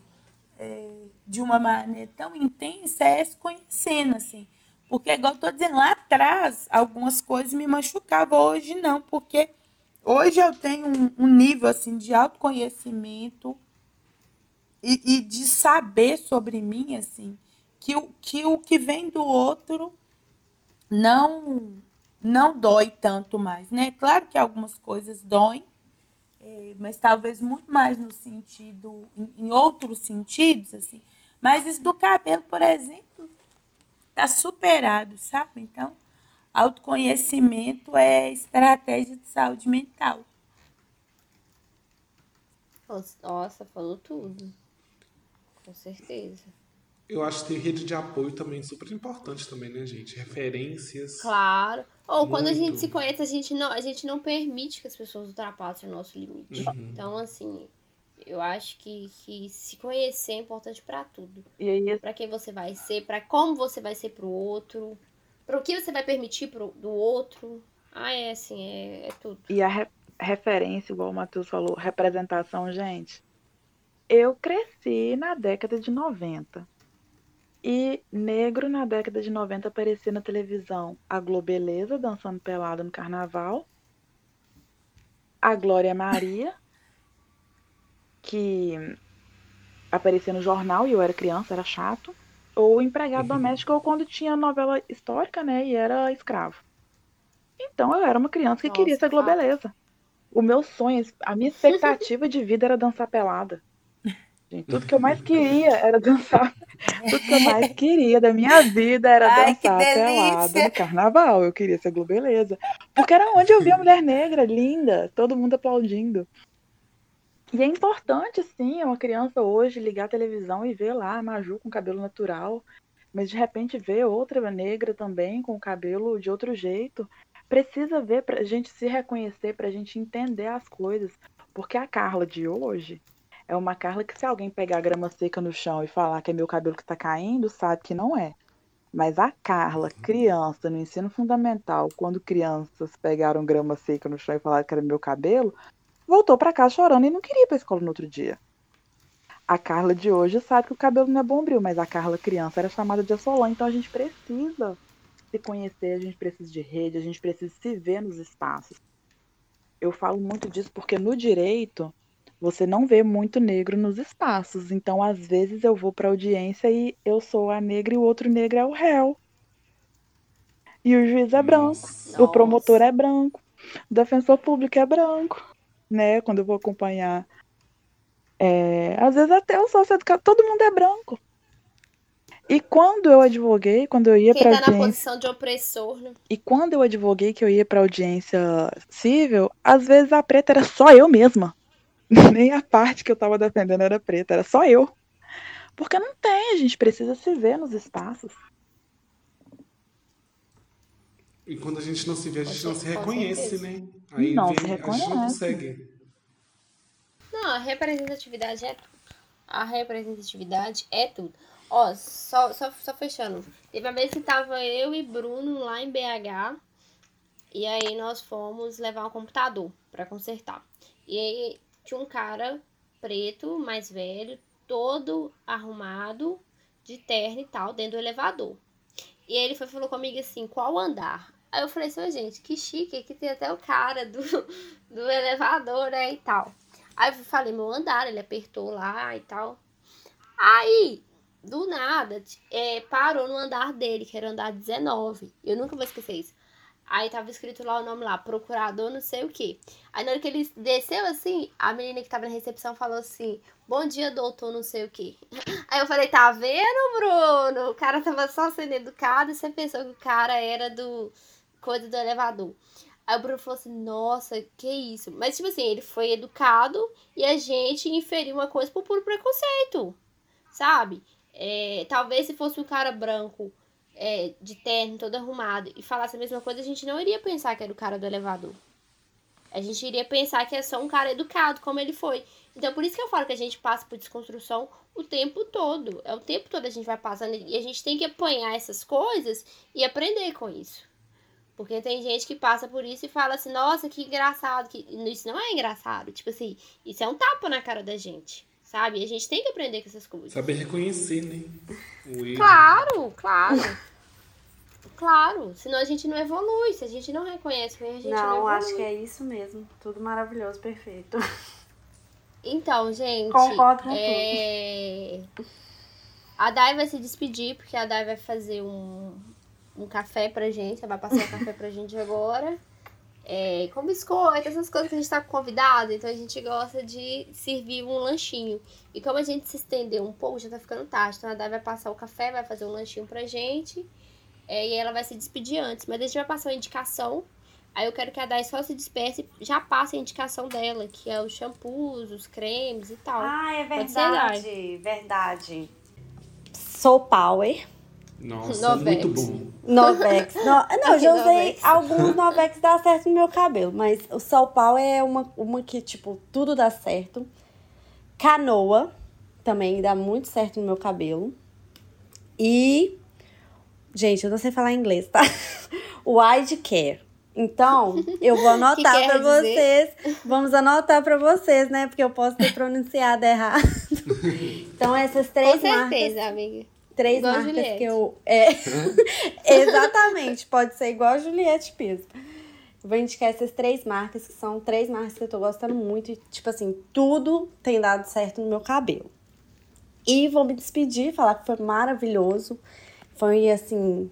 é, de uma maneira tão intensa é se conhecendo, assim. Porque, igual eu tô dizendo, lá atrás, algumas coisas me machucavam, hoje não, porque hoje eu tenho um, um nível, assim, de autoconhecimento e, e, de saber sobre mim, assim, que, o, que o que vem do outro não não dói tanto mais, né? Claro que algumas coisas doem, mas talvez muito mais no sentido, em, em, outros sentidos, assim. Mas isso do cabelo, por exemplo, tá superado, sabe? Então, autoconhecimento é estratégia de saúde mental. Nossa, falou tudo. Com certeza. Eu acho que ter rede de apoio também é super importante também, né, gente? Referências. Claro. Ou quando a gente se conhece, a gente não, a gente não permite que as pessoas ultrapassem o nosso limite. Uhum. Então, assim, eu acho que, que se conhecer é importante para tudo. E aí, para quem você vai ser, para como você vai ser pro outro, para o que você vai permitir pro, do outro. Ah, é assim, é, é tudo. E a re referência, igual o Matheus falou, representação, gente. Eu cresci na década de 90. E negro na década de 90 aparecia na televisão a Globeleza dançando pelada no carnaval, a Glória Maria, que aparecia no jornal e eu era criança, era chato, ou empregado uhum. doméstico, ou quando tinha novela histórica, né, e era escravo. Então eu era uma criança que Nossa, queria ser Globeleza. O meu sonho, a minha expectativa de vida era dançar pelada. Gente, tudo que eu mais queria era dançar. Tudo que eu mais queria da minha vida era Ai, dançar pelada no carnaval. Eu queria ser globeleza. Porque era onde eu via a mulher negra, linda, todo mundo aplaudindo. E é importante, sim, uma criança hoje ligar a televisão e ver lá a Maju com cabelo natural, mas de repente ver outra negra também com o cabelo de outro jeito. Precisa ver pra gente se reconhecer, pra gente entender as coisas. Porque a Carla de hoje, é uma Carla que se alguém pegar grama seca no chão e falar que é meu cabelo que está caindo, sabe que não é. Mas a Carla, criança, no ensino fundamental, quando crianças pegaram grama seca no chão e falaram que era meu cabelo, voltou para casa chorando e não queria ir para escola no outro dia. A Carla de hoje sabe que o cabelo não é bombril, mas a Carla criança era chamada de assolã, então a gente precisa se conhecer, a gente precisa de rede, a gente precisa se ver nos espaços. Eu falo muito disso porque no direito você não vê muito negro nos espaços. Então, às vezes, eu vou para audiência e eu sou a negra e o outro negro é o réu. E o juiz é branco, Nossa. o promotor é branco, o defensor público é branco, né? Quando eu vou acompanhar. É... Às vezes até o sócio educado, todo mundo é branco. E quando eu advoguei, quando eu ia para tá audiência, na posição de opressor, né? E quando eu advoguei que eu ia para audiência civil, às vezes a preta era só eu mesma. Nem a parte que eu tava defendendo era preta, era só eu. Porque não tem, a gente precisa se ver nos espaços. E quando a gente não se vê, a gente não se reconhece, né? Aí não vem, se reconhece. a gente não consegue. Não, a representatividade é tudo. A representatividade é tudo. Ó, só, só, só fechando. Teve uma vez que tava eu e Bruno lá em BH. E aí nós fomos levar um computador para consertar. E aí tinha um cara preto, mais velho, todo arrumado, de terno e tal, dentro do elevador. E ele foi, falou comigo assim, qual andar? Aí eu falei assim, gente, que chique, que tem até o cara do, do elevador, né, e tal. Aí eu falei, meu andar, ele apertou lá e tal. Aí, do nada, é, parou no andar dele, que era o andar 19. Eu nunca vou esquecer isso. Aí tava escrito lá o nome lá, procurador não sei o que. Aí na hora que ele desceu assim, a menina que tava na recepção falou assim, bom dia doutor não sei o que. Aí eu falei, tá vendo Bruno? O cara tava só sendo educado e você pensou que o cara era do coisa do elevador. Aí o Bruno falou assim, nossa, que isso. Mas tipo assim, ele foi educado e a gente inferiu uma coisa por puro preconceito, sabe? É, talvez se fosse um cara branco é, de terno, todo arrumado, e falasse a mesma coisa, a gente não iria pensar que era o cara do elevador. A gente iria pensar que é só um cara educado, como ele foi. Então, por isso que eu falo que a gente passa por desconstrução o tempo todo. É o tempo todo a gente vai passando e a gente tem que apanhar essas coisas e aprender com isso. Porque tem gente que passa por isso e fala assim, nossa, que engraçado. Que... Isso não é engraçado. Tipo assim, isso é um tapa na cara da gente. Sabe? A gente tem que aprender com essas coisas. Saber reconhecer, né? Claro, claro. Claro, senão a gente não evolui. Se a gente não reconhece o erro, a gente não, Não, evolui. acho que é isso mesmo. Tudo maravilhoso, perfeito. Então, gente. Concordo com é... A Dai vai se despedir, porque a Dai vai fazer um, um café pra gente. Ela vai passar o café pra gente agora. É, com biscoito, essas coisas que a gente tá convidado. Então a gente gosta de servir um lanchinho. E como a gente se estendeu um pouco, já tá ficando tarde. Então a Dai vai passar o café, vai fazer um lanchinho pra gente. É, e ela vai se despedir antes. Mas a gente vai passar uma indicação. Aí eu quero que a Dai só se despeça e já passe a indicação dela, que é os shampoos, os cremes e tal. Ah, é verdade, verdade. Soul Power, Nossa, Novex. muito bom. Novex. No, não, eu já usei Novex. alguns Novex dá certo no meu cabelo, mas o Soul Power é uma, uma que, tipo, tudo dá certo. Canoa também dá muito certo no meu cabelo. E, gente, eu não sei falar inglês, tá? Wide Care. Então, eu vou anotar pra dizer? vocês. Vamos anotar pra vocês, né? Porque eu posso ter pronunciado errado. Então, essas três Com marcas certeza, amiga. Três Igual marcas Juliette. que eu. É, exatamente, pode ser igual a Juliette. Eu vou indicar essas três marcas, que são três marcas que eu tô gostando muito. E, tipo assim, tudo tem dado certo no meu cabelo. E vou me despedir, falar que foi maravilhoso. Foi assim.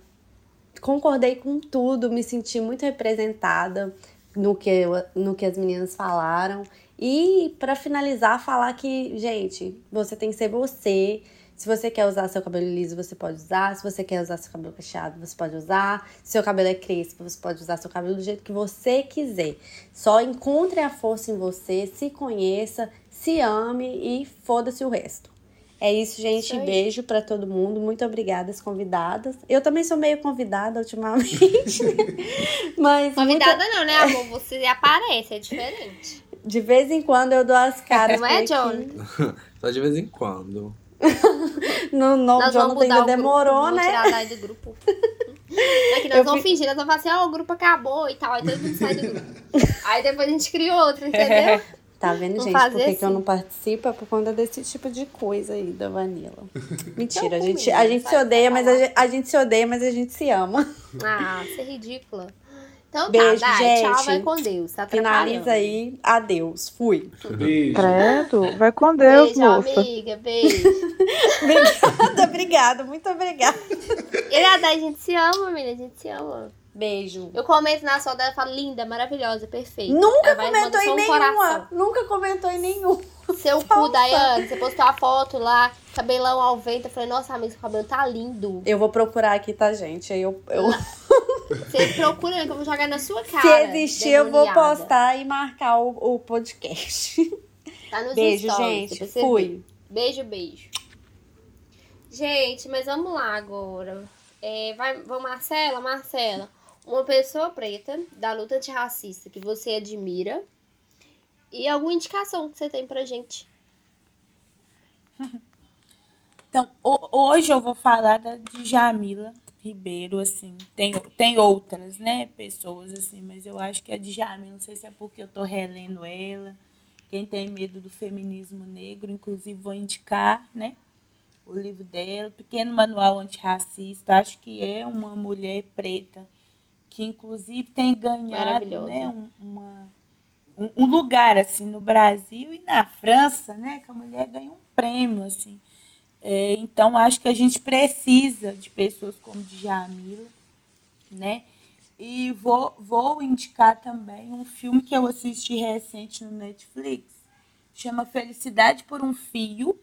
Concordei com tudo, me senti muito representada no que, eu- no que as meninas falaram. E para finalizar, falar que, gente, você tem que ser você. Se você quer usar seu cabelo liso, você pode usar. Se você quer usar seu cabelo cacheado, você pode usar. Se seu cabelo é crespo, você pode usar seu cabelo do jeito que você quiser. Só encontre a força em você, se conheça, se ame e foda-se o resto. É isso, gente. Isso. Beijo pra todo mundo. Muito obrigada, as convidadas. Eu também sou meio convidada ultimamente. Mas muito- Convidada não, né, amor? Você aparece, é diferente. de vez em quando eu dou as caras. Não é. John? Só de vez em quando. No novo Nós vamos Jonathan mudar ainda o demorou, grupo, né? Vamos tirar a Dai do grupo. Aqui nós Eu vamos fi- fingir, nós vamos falar assim, ó, o grupo acabou e tal, aí todo mundo sai do grupo. Aí depois a gente cria outro, entendeu? Tá vendo, Vamos gente? Por que, que eu assim. não participo? É por conta desse tipo de coisa aí da Vanilla. Mentira, a Então, gente, a menina, gente se odeia, mas a gente, a gente se odeia, mas a gente se ama. Ah, você é ridícula. Então Beijo, tá, Dai, gente. tchau, vai com Deus. Tá Finaliza aí. Adeus. Fui. Beijo. Credo, vai com Deus, Beijo, moça. amiga, beijo. Obrigada, obrigada. Muito obrigada. E a Dai, a gente se ama, menina, a gente se ama. Beijo. Eu comento na sua dela e falo, linda, maravilhosa, perfeita. Nunca comentou em um nenhuma. coração. Nunca comentou em nenhum. Seu cu, Daiane, você postou a foto lá, cabelão ao vento. Eu falei, nossa, amiga, seu cabelo tá lindo. Eu vou procurar aqui, tá, gente? Aí eu, eu... Você procura que eu vou jogar na sua cara. Se existir, eu vou demoniada. postar e marcar o, o podcast. Tá nos Beijo, stories, gente. Fui. Beijo, beijo. Gente, mas vamos lá agora. É, vai, vamos, Marcela, Marcela. Uma pessoa preta da luta antirracista que você admira e alguma indicação que você tem pra gente. Então, ho- hoje eu vou falar da Djamila Ribeiro, assim. Tem, tem outras, né, pessoas, assim, mas eu acho que a Djamila, não sei se é porque eu tô relendo ela. Quem tem medo do feminismo negro, inclusive vou indicar, né, o livro dela, Pequeno Manual Antirracista. Acho que é uma mulher preta que, inclusive, tem ganhado, né, um, uma, um, um lugar, assim, no Brasil e na França, né, que a mulher ganha um prêmio, assim. É, então, acho que a gente precisa de pessoas como Djamila, né? E vou, vou indicar também um filme que eu assisti recente no Netflix, chama Felicidade por um Fio,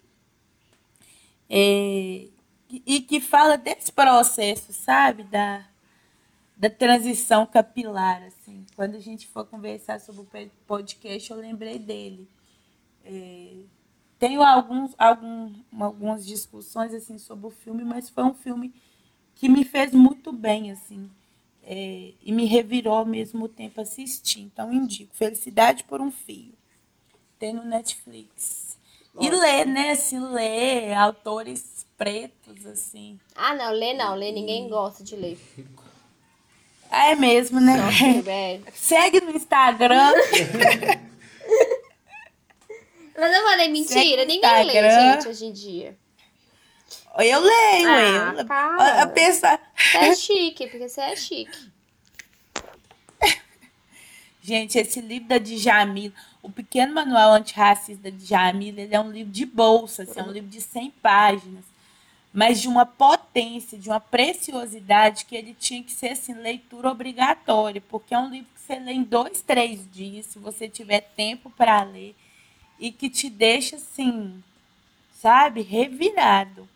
é, e que fala desse processo, sabe? Da, da transição capilar, assim. Quando a gente for conversar sobre o podcast, eu lembrei dele. É, tenho alguns, algum, algumas discussões assim sobre o filme, mas foi um filme que me fez muito bem, assim, é, e me revirou ao mesmo tempo assistir. Então, indico Felicidade por um Fio. Tem no Netflix. E ler, né? Assim, ler autores pretos, assim. Ah, não, lê não, lê ninguém gosta de ler. É mesmo, né? Nossa. Segue no Instagram. Mas eu falei mentira, ninguém lê, gente, hoje em dia. Eu leio, Ah, eu. para. Pessoa. Você é chique, porque você é chique. Gente, esse livro da Djamila, o Pequeno Manual Antirracista da Djamila, ele é um livro de bolsa, assim, é um livro de 100 páginas, mas de uma potência, de uma preciosidade que ele tinha que ser, assim, leitura obrigatória, porque é um livro que você lê em dois, três dias, se você tiver tempo para ler, e que te deixa, assim, sabe, revirado.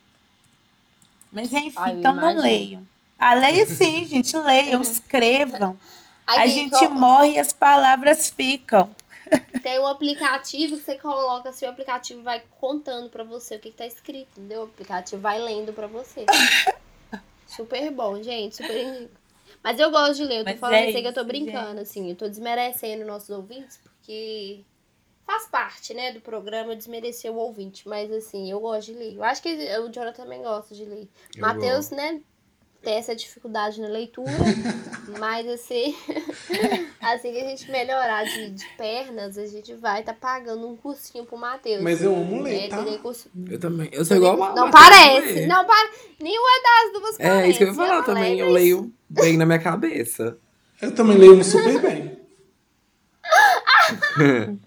Mas, enfim, Ai, então não leiam. Ah, leia sim, gente, leiam, escrevam. A Aí, gente co- morre e as palavras ficam. Tem um aplicativo que você coloca, assim, o aplicativo vai contando pra você o que, que tá escrito, entendeu? O aplicativo vai lendo pra você. Super bom, gente, super indico. Mas eu gosto de ler, eu tô Mas falando é assim que eu tô isso, brincando, assim, eu tô desmerecendo nossos ouvintes, porque faz parte, né, do programa desmerecer o ouvinte, mas assim, eu gosto de ler. Eu acho que o Jonathan também gosta de ler. Eu Matheus, né, tem essa dificuldade na leitura, mas assim, assim que a gente melhorar de, de pernas, a gente vai tá pagando um cursinho pro Matheus. Mas eu amo ler, É, tá? curso- Eu também. Eu sou igual a Não parece, não para. Nenhuma das duas parece. É, isso que eu ia falar Ela também. Eu leio bem na minha cabeça. Eu também leio super bem.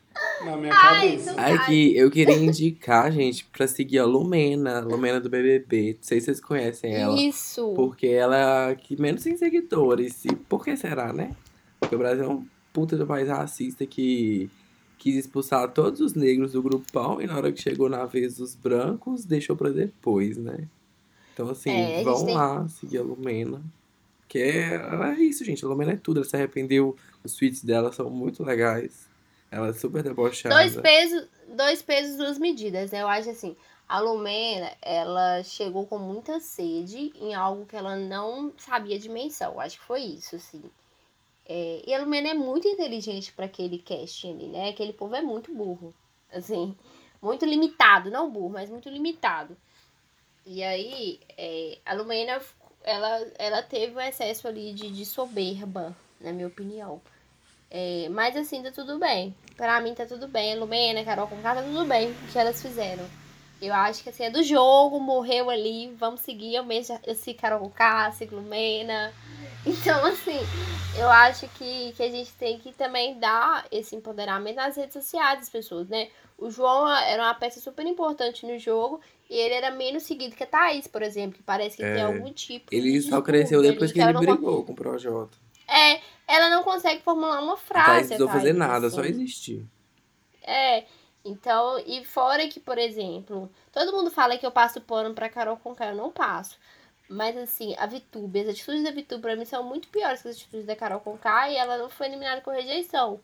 Minha Ai, cabeça. Aqui, eu queria indicar, gente, pra seguir a Lumena, Lumena do BBB. Não sei se vocês conhecem ela. Isso. Porque ela é a que menos tem seguidores. E por que será, né? Porque o Brasil é um puta do país racista que quis expulsar todos os negros do grupão e na hora que chegou na vez dos brancos, deixou pra depois, né? Então, assim, É, vão tem- lá seguir a Lumena. Que é, ela é isso, gente. A Lumena é tudo. Ela se arrependeu. Os tweets dela são muito legais. Ela é super debochada. Dois pesos, dois pesos, duas medidas, né? Eu acho assim, a Lumena, ela chegou com muita sede em algo que ela não sabia dimensão. Eu acho que foi isso, assim. É, e a Lumena é muito inteligente para aquele casting ali, né? Aquele povo é muito burro. Assim, muito limitado. Não burro, mas muito limitado. E aí, é, a Lumena, ela, ela teve um excesso ali de, de soberba, na minha opinião. É, mas assim, tá tudo bem. Pra mim tá tudo bem. Lumena, Carol com tá tudo bem o que elas fizeram. Eu acho que assim, é do jogo, morreu ali, vamos seguir. Eu mesmo, eu sigo Carol com K, sigo Lumena. Então, assim, eu acho que, que a gente tem que também dar esse empoderamento nas redes sociais das pessoas, né? O João era uma peça super importante no jogo e ele era menos seguido que a Thaís, por exemplo, que parece que tem É, algum tipo Ele só cresceu depois que ele não brigou com o Projota. É, ela não consegue formular uma frase. Não precisou a fazer nada, assim. só existir. É, então, e fora que, por exemplo, todo mundo fala que eu passo pano pra Carol Conká, eu não passo. Mas assim, a Vitube, as atitudes da Vitube pra mim são muito piores que as atitudes da Carol Conká e ela não foi eliminada com rejeição.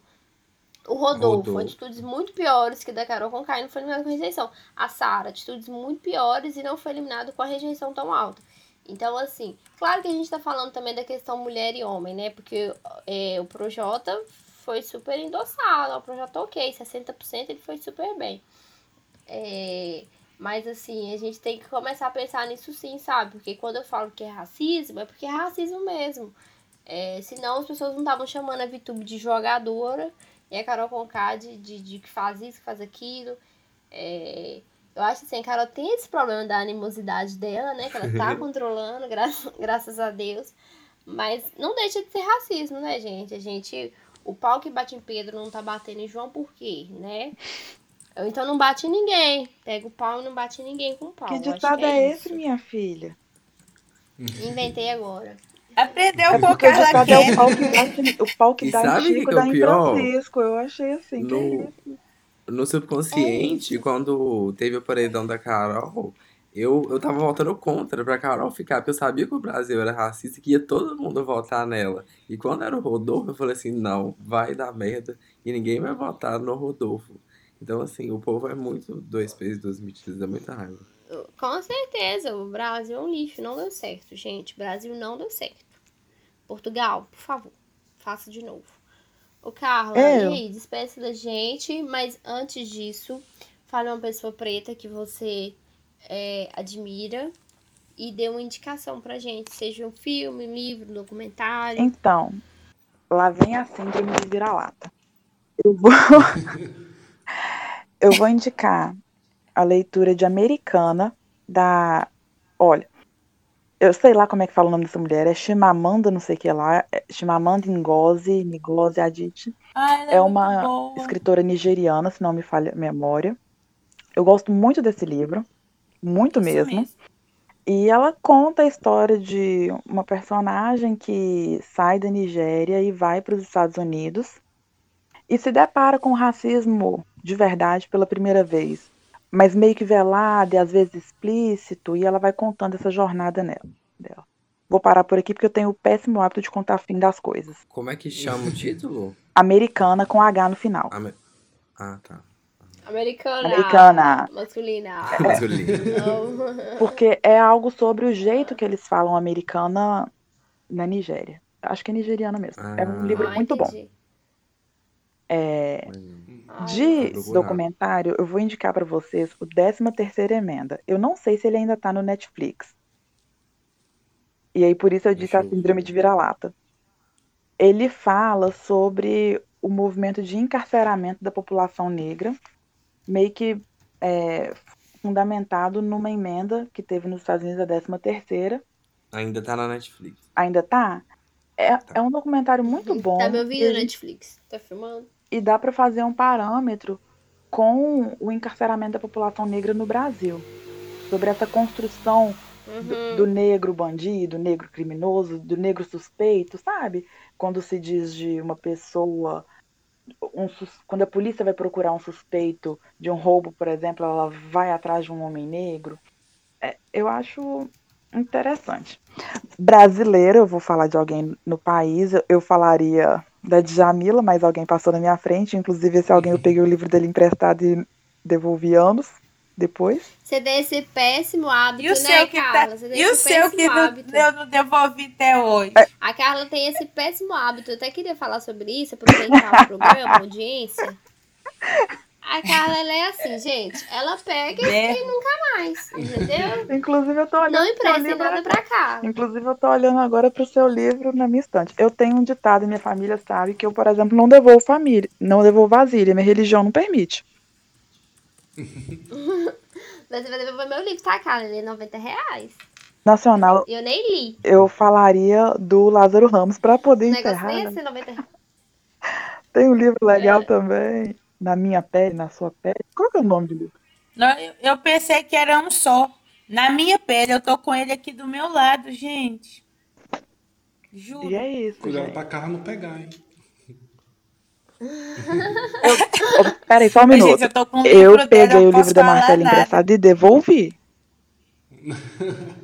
O Rodolfo, Rodolfo. atitudes muito piores que a da Carol Conká e não foi eliminado com rejeição. A Sara, atitudes muito piores e não foi eliminado com a rejeição tão alta. Então, assim, claro que a gente tá falando também da questão mulher e homem, né? Porque é, o Projota foi super endossado, o Projota ok, 60% ele foi super bem. É, mas assim, a gente tem que começar a pensar nisso sim, sabe? Porque quando eu falo que é racismo, é porque é racismo mesmo. É, senão as pessoas não estavam chamando a Vitube de jogadora e a Carol Conká de, de, de que faz isso, que faz aquilo. É, eu acho assim, a Carol tem esse problema da animosidade dela, né? Que ela tá controlando, gra graças a Deus. Mas não deixa de ser racismo, né, gente? A gente. O pau que bate em Pedro não tá batendo em João por quê, né? Então não bate em ninguém. Pega o pau e não bate em ninguém com o pau. Que ditado que é, isso. esse, minha filha? Inventei agora. Aprendeu É com porque o Carla ditado é o pau que dá, o pau que E dá sabe em o que Chico, que é o dá em? Francisco. Eu achei assim. que No- isso? No subconsciente, quando teve o paredão da Carol, eu, eu tava votando contra pra Carol ficar, porque eu sabia que o Brasil era racista e que ia todo mundo votar nela. E quando era o Rodolfo, eu falei assim, não, vai dar merda e ninguém vai votar no Rodolfo. Então, assim, o povo é muito dois pesos, duas medidas, dá muita raiva. Com certeza, o Brasil é um lixo. Não deu certo, gente. Brasil não deu certo. Portugal, por favor, faça de novo. O Carla, É. aí, despeça da gente, mas antes disso, fale uma pessoa preta que você é, admira e dê uma indicação pra gente, seja um filme, livro, um documentário. Então, lá vem a síndrome de vira-lata. Eu vou... eu vou indicar a leitura de Americana da. Olha, eu sei lá como é que fala o nome dessa mulher, é Chimamanda, não sei o que lá, é Chimamanda Ngozi, Ngozi Adichie. Ah, É muito uma escritora nigeriana, se não me falha a memória. Eu gosto muito desse livro, muito Isso mesmo. E ela conta a história de uma personagem que sai da Nigéria e vai para os Estados Unidos e se depara com racismo de verdade pela primeira vez, mas meio que velado e às vezes explícito, e ela vai contando essa jornada nela, dela. Vou parar por aqui porque eu tenho o péssimo hábito de contar fim das coisas. Como é que chama o título? Americana com H no final. Ame- Ah, tá. Americana. Americana. Masculina. Não. Porque é algo sobre o jeito que eles falam americana na Nigéria. Acho que é nigeriana mesmo. é um Ah. livro Ah, muito bom. entendi. É, Ai, de documentário, eu vou indicar pra vocês o 13ª Emenda. Eu não sei se ele ainda tá no Netflix. E aí, por isso eu disse Deixa a eu síndrome ver. de vira-lata. Ele fala sobre o movimento de encarceramento da população negra, meio que é, fundamentado numa emenda que teve nos Estados Unidos, a 13ª, Ainda tá na Netflix. ainda tá. É, é um documentário muito bom. Tá me e ouvindo, gente- Netflix? Tá filmando? E dá para fazer um parâmetro com o encarceramento da população negra no Brasil. Sobre essa construção do, Uhum. do negro bandido, negro criminoso, do negro suspeito, sabe? Quando se diz de uma pessoa. um quando a polícia vai procurar um suspeito de um roubo, por exemplo, ela vai atrás de um homem negro. É, eu acho interessante. Brasileira, eu vou falar de alguém no país, eu falaria da Djamila, mas alguém passou na minha frente. Inclusive, esse alguém eu peguei o livro dele emprestado e devolvi anos depois. Você tem esse péssimo hábito, E o né, seu que Carla? tá. E o seu que péssimo não, hábito. eu não devolvi até hoje. A Carla tem esse péssimo hábito. Eu até queria falar sobre isso, aproveitar o programa, a audiência. A Carla, ela é assim, gente. Ela pega Né? e nunca mais, entendeu? Inclusive, eu tô olhando Não empresta nada pra Carla. Inclusive, eu tô olhando agora pro seu livro na minha estante. Eu tenho um ditado, minha família sabe, que eu, por exemplo, não devolvo família, não devolvo vasilha, minha religião não permite. Mas você vai devolver meu livro, tá, Carla? Ele é 90 reais. Nacional, eu nem li. eu falaria do Lázaro Ramos pra poder encerrar. nem ia né? ser 90 reais. Tem um livro legal É. também, Na Minha Pele, Na Sua Pele. Qual que é o nome do livro? Não, eu, eu pensei que era um só. Na minha pele, eu tô com ele aqui do meu lado, gente. Juro. E é isso, Cuidado gente. pra Carla não pegar, hein? Ô, Peraí, só um minuto. gente, eu tô com o Eu dela, peguei eu o livro da Marcela emprestado e devolvi.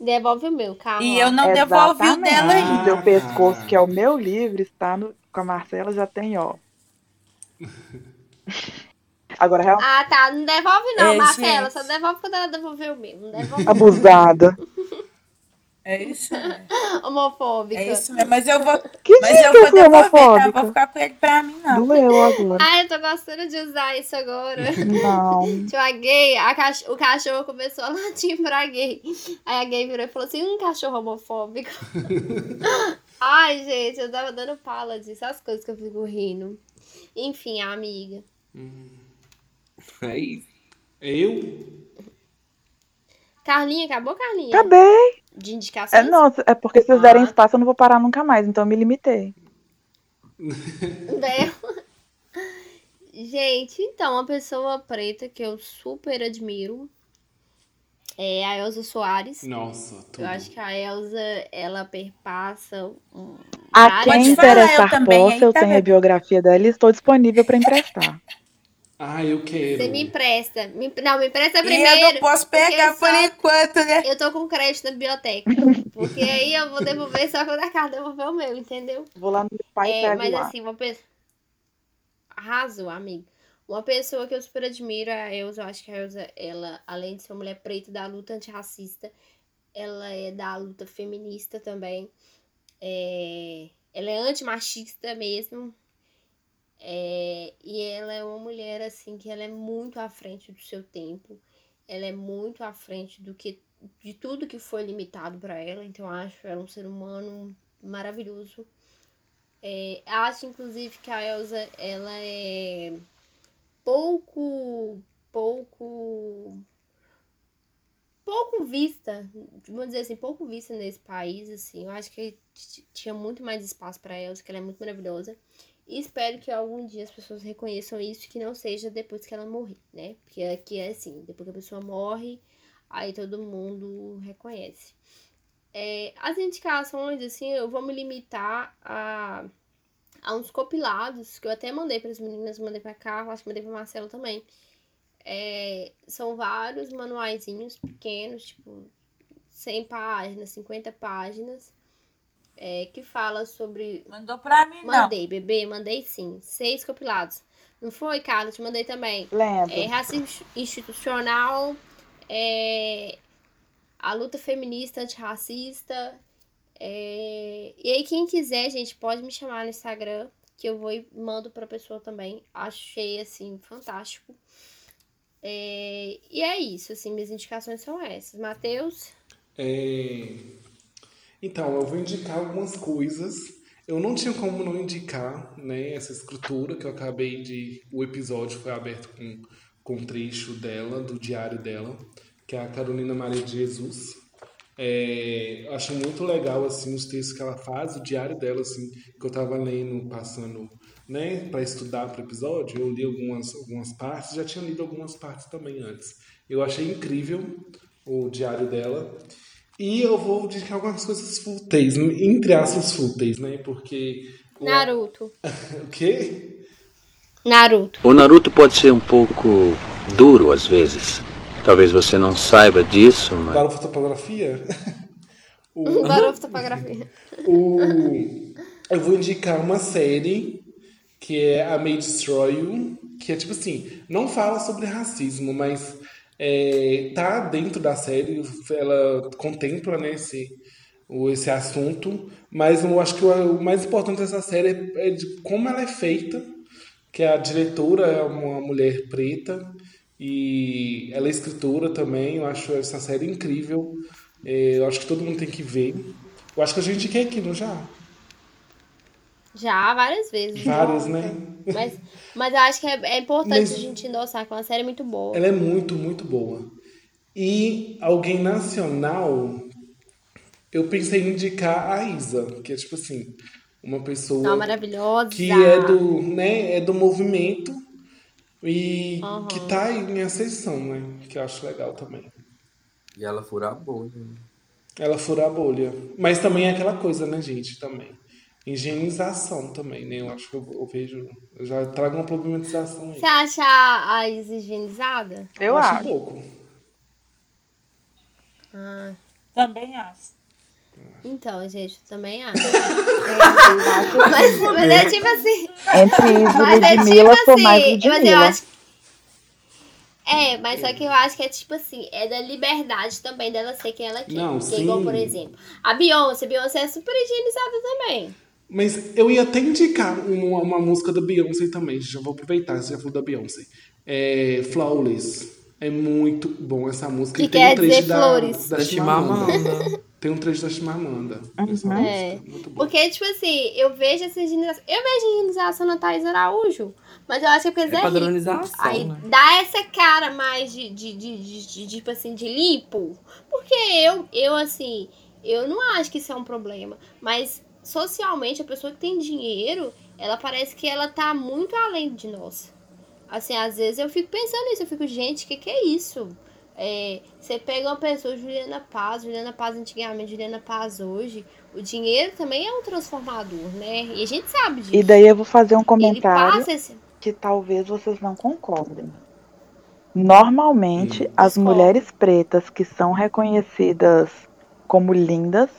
Devolve o meu, Carla. E eu não devolvi o dela ainda. O seu pescoço, que é o meu livro, está no, com a Marcela, já tem, ó. Agora, realmente, Ah, tá. Não devolve não, É, Marcela. Só devolve quando ela devolver o meu. Não devolve abusada. É isso mesmo. homofóbica. É isso mesmo. Mas eu vou, Que mas eu vou devolver, tá? homofóbica? Vou ficar com ele pra mim, não. Doeu agora. Ai, eu tô gostando de usar isso agora. Não. Tinha uma gay, a cach- o cachorro começou a latir pra gay. Aí a gay virou e falou assim: um cachorro homofóbico. Ai, gente, eu tava dando pala disso, as coisas que eu fico rindo. Enfim, amiga. É isso. Eu? Carlinha, acabou, Carlinha? Acabei. De indicações? É, não, é porque se vocês derem Ah. espaço eu não vou parar nunca mais, então eu me limitei. Né? Gente, então, uma pessoa preta que eu super admiro é a Elza Soares. Nossa, tudo. Eu acho que a Elza, ela perpassa um. A quem Pode falar, interessar também, possa, eu tá tenho a biografia dela e estou disponível para emprestar. Ah, eu quero. Você me empresta. Me- não, me empresta E eu primeiro. não posso pegar por só- enquanto, né? Eu tô com crédito na biblioteca. Porque aí eu vou devolver só quando a carta devolver o meu, entendeu? Vou lá no meu pai e É, pego mas lá. assim, uma pessoa. Arrasou, amigo. Uma pessoa que eu super admiro é a Elza. Eu acho que a Elza, ela, além de ser uma mulher preta da luta antirracista, ela é da luta feminista também. É, ela é antimachista mesmo. É, e ela é uma mulher, assim, que ela é muito à frente do seu tempo. Ela é muito à frente do que de tudo que foi limitado para ela, então eu acho ela um ser humano maravilhoso. É, acho, inclusive, que a Elsa, ela é pouco, pouco, pouco vista, vamos dizer assim, pouco vista nesse país, assim. Eu acho que tinha muito mais espaço para Elsa, que ela é muito maravilhosa. E espero que algum dia as pessoas reconheçam isso, que não seja depois que ela morrer, né? Porque aqui é assim, depois que a pessoa morre, aí todo mundo reconhece. É, as indicações, assim, eu vou me limitar a, a uns compilados que eu até mandei para as meninas, mandei para Carla, acho que mandei para Marcelo também. É, são vários manuaizinhos pequenos, tipo 100 páginas, 50 páginas, é, que fala sobre. Mandou pra mim, Mandei, não. bebê, mandei sim. Seis compilados. Não foi, Carla? Te mandei também. Lembro. É, racismo institucional, é, a luta feminista antirracista. É, e aí, quem quiser, gente, pode me chamar no Instagram, que eu vou e mando pra pessoa também. Achei, assim, fantástico. É, e é isso, assim, minhas indicações são essas. Matheus? É... Então, eu vou indicar algumas coisas. Eu não tinha como não indicar, né, essa escritura que eu acabei de... O episódio foi aberto com, com um trecho dela, do diário dela que é a Carolina Maria de Jesus. É, acho muito legal assim os textos que ela faz, o diário dela assim, que eu estava lendo, passando, né, para estudar para o episódio. Eu li algumas algumas partes, já tinha lido algumas partes também antes. Eu achei incrível o diário dela. E eu vou dedicar algumas coisas fúteis, entre aspas fúteis, né? Porque Naruto. o quê? Naruto. O Naruto pode ser um pouco duro às vezes. Talvez você não saiba disso, mas. Para fotografia? o... Para fotografia. o... Eu vou indicar uma série que é A May Destroy You, que é tipo assim, não fala sobre racismo, mas é, tá dentro da série, ela contempla né, esse, esse assunto, mas eu acho que o, o mais importante dessa série é, é de como ela é feita, que a diretora é uma mulher preta, e ela é escritora também, eu acho essa série incrível. É, eu acho que todo mundo tem que ver. Eu acho que a gente quer aqui, não já? Já, várias vezes. Várias, né? Mas, mas eu acho que é, é importante mas, a gente endossar, que é uma série muito boa. Ela é muito, muito boa. E alguém nacional, eu pensei em indicar a Isa, que é tipo assim, uma pessoa Não, maravilhosa. que é do, né, é do movimento e uhum. que tá em ascensão, né? Que eu acho legal também. E ela fura a bolha. Ela fura a bolha. Mas também é aquela coisa, né, gente? Também. Higienização também, né? Eu acho que eu, eu vejo. Eu já trago uma problematização aí. Você acha a higienizada? Eu, eu acho. um pouco. Ah. Também acho. Então, gente, também acho. mas, mas é tipo assim. Entre Isa e é tipo assim, mais. Mas eu acho. É, mas só que eu acho que é tipo assim, é da liberdade também dela ser quem ela quer. Não, sim. Igual, por exemplo, a Beyoncé. A Beyoncé é super higienizada também. Mas eu ia até indicar uma, uma música da Beyoncé também. Já vou aproveitar, você já falou da Beyoncé. É Flawless. É muito bom essa música. Que e quer dizer flores. Da, da Chimamanda. Tem um trecho da Chimamanda. Uhum. É. Porque, tipo assim, eu vejo essa higienização. Eu vejo a higienização na Thais Araújo. Mas eu acho que é porque é padronização. Aí né? dá essa cara mais de, de, de, de, de, tipo assim, de limpo. Porque eu, eu, assim, eu não acho que isso é um problema. Mas socialmente, a pessoa que tem dinheiro, ela parece que ela tá muito além de nós. Assim, às vezes eu fico pensando nisso, eu fico, gente, o que, que é isso? É, você pega uma pessoa, Juliana Paz, Juliana Paz antigamente, Juliana Paz hoje, o dinheiro também é um transformador, né? E a gente sabe disso. E daí eu vou fazer um comentário esse... que talvez vocês não concordem. Normalmente, hum, as mulheres pretas que são reconhecidas como lindas,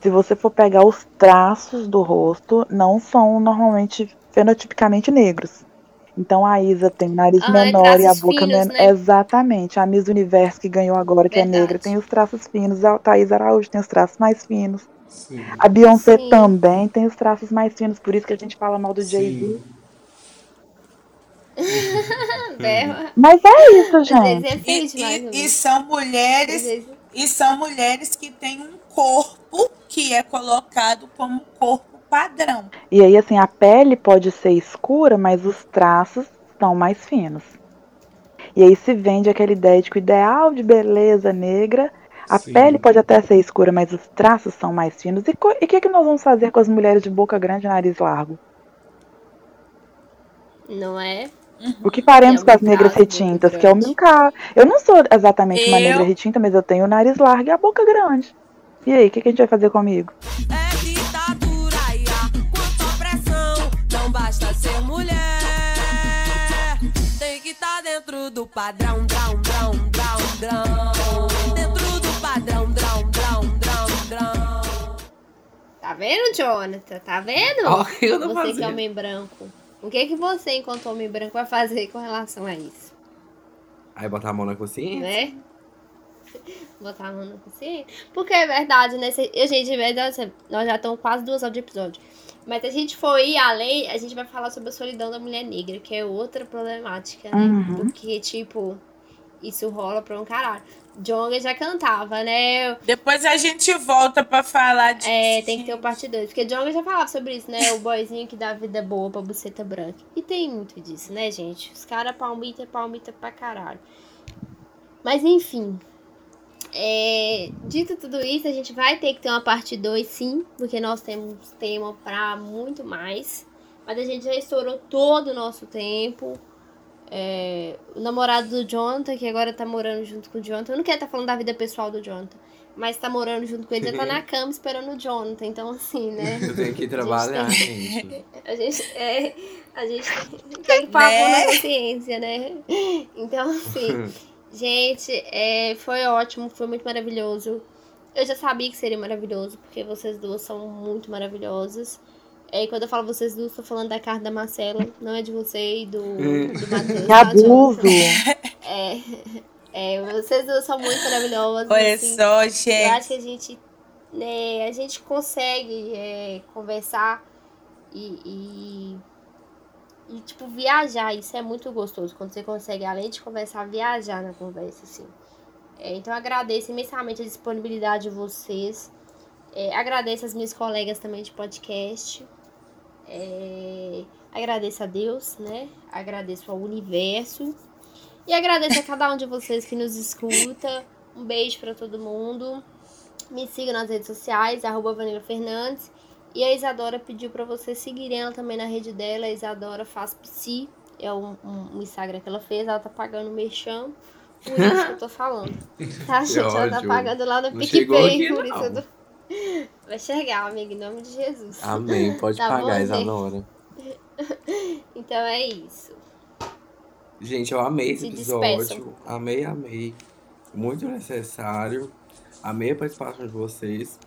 se você for pegar os traços do rosto, não são normalmente fenotipicamente negros. Então a Isa tem nariz ah, menor e a boca menor. Né? Exatamente. A Miss Universo que ganhou agora, que é Verdade. é negra, tem os traços finos. A Thaís Araújo tem os traços mais finos. Sim. A Beyoncé Sim. também tem os traços mais finos, por isso que a gente fala mal do Jay-Z. Mas é isso, gente. É e, e, e, são mulheres E são mulheres que têm um corpo que é colocado como corpo padrão. E aí, assim, a pele pode ser escura, mas os traços são mais finos. E aí se vende aquela ideia de que o ideal de beleza negra, a Sim. pele pode até ser escura, mas os traços são mais finos. E o que, que nós vamos fazer com as mulheres de boca grande e nariz largo? Não é? O que faremos É com as negras retintas? Que é o meu caso. Eu não sou exatamente uma Eu- negra retinta, mas eu tenho o nariz largo e a boca grande. E aí, o que, que a gente vai fazer comigo? É padrão, drão, drão, drão, drão. Dentro do padrão, drão, drão, drão, drão. Tá vendo, Jonathan? Tá vendo? Ó, o que eu tô você que é homem branco. O que que você, enquanto homem branco, vai fazer com relação a isso? Aí botar a mão na consciência. Né? Botar a mão na consciência. Porque é verdade, né? Gente, é verdade, nós já estamos quase duas horas de episódio. Mas se a gente for ir além, a gente vai falar sobre a solidão da mulher negra, que é outra problemática, né? Uhum. Porque, tipo, isso rola pra um caralho. Jonga já cantava, né? Depois a gente volta pra falar disso. É, tem que ter o parte 2. Porque Jonga já falava sobre isso, né? O boyzinho que dá vida boa pra buceta branca. E tem muito disso, né, gente? Os caras palmita, palmita pra caralho. Mas enfim. É, dito tudo isso, a gente vai ter que ter uma parte 2, sim. Porque nós temos tema pra muito mais. Mas a gente já estourou todo o nosso tempo. É, o namorado do Jonathan, que agora tá morando junto com o Jonathan. Eu não quero estar falando da vida pessoal do Jonathan. Mas tá morando junto com ele, já tá na cama esperando o Jonathan. Então, assim, né? Eu tenho que trabalhar, gente. A gente, é, a gente tem que pôr Né? na consciência, né? Então, assim, gente, é, foi ótimo, foi muito maravilhoso. Eu já sabia que seria maravilhoso, porque vocês duas são muito maravilhosas. É, e quando eu falo vocês duas, tô falando da carta da Marcela, não é de você e do, do Matheus. Que tá, abuso! Jonathan? É, é, vocês duas são muito maravilhosas. Olha assim. só, Eu acho gente. que a gente, né, a gente consegue é, conversar e, e, e, tipo, viajar. Isso é muito gostoso. Quando você consegue, além de conversar, viajar na conversa, assim. É, então, agradeço imensamente a disponibilidade de vocês. É, agradeço as minhas colegas também de podcast. É, agradeço a Deus, né? Agradeço ao universo. E agradeço a cada um de vocês que nos escuta. Um beijo pra todo mundo. Me siga nas redes sociais, arroba Vanilla Fernandes. E a Isadora pediu pra vocês seguirem ela também na rede dela. A Isadora faz psi. É um, um- um Instagram que ela fez. Ela tá pagando o merchan. Por isso que eu tô falando. Tá, gente? Ela tá pagando lá no PicPay. Por isso eu tô... Vai chegar, amiga, em nome de Jesus. Amém. Pode Tá pagar? Isadora. Então é isso. Gente, eu amei esse Se episódio. despeçam. Amei, amei. Muito necessário. Amei a participação de vocês.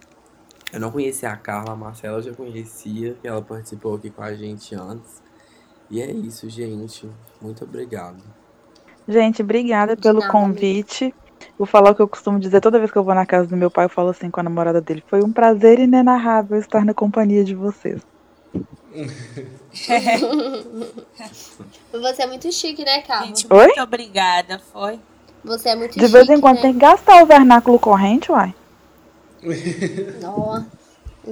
Eu não conhecia a Carla, a Marcela eu já conhecia, que ela participou aqui com a gente antes. E é isso, gente. Muito obrigado. Gente, obrigada De pelo nada, convite. Vou falar o que eu costumo dizer toda vez que eu vou na casa do meu pai, eu falo assim com a namorada dele. Foi um prazer inenarrável estar na companhia de vocês. Você é muito chique, né, Carla? Gente, Oi? muito obrigada, foi. Você é muito De chique. vez em quando né? tem que gastar o vernáculo corrente, uai. Nossa.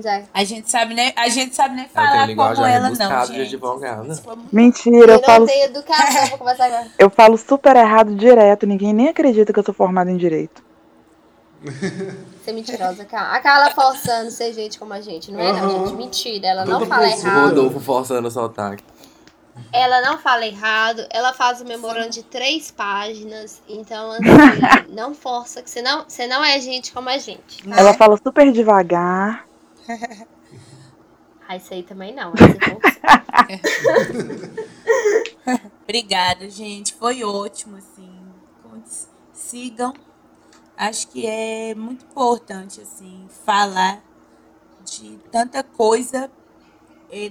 Já. A gente sabe nem, a gente sabe nem falar como ela não, de gente. advogada. Mentira, eu Eu não falo, tenho educação conversar agora. eu falo super errado direto. Ninguém nem acredita que eu sou formada em direito. Você é mentirosa, Carla. A Carla forçando ser gente como a gente. Não é, não, Aham. gente. Mentira. Ela não fala errado. Rodolfo forçando o sotaque. Ela não fala errado. Ela faz o memorando de três páginas. Então, assim, não força, que você não, você não é gente como a gente. Né? Ela fala super devagar. Ah, isso aí também não. Obrigada, gente. Foi ótimo, assim. Sigam. Acho que é muito importante, assim, falar de tanta coisa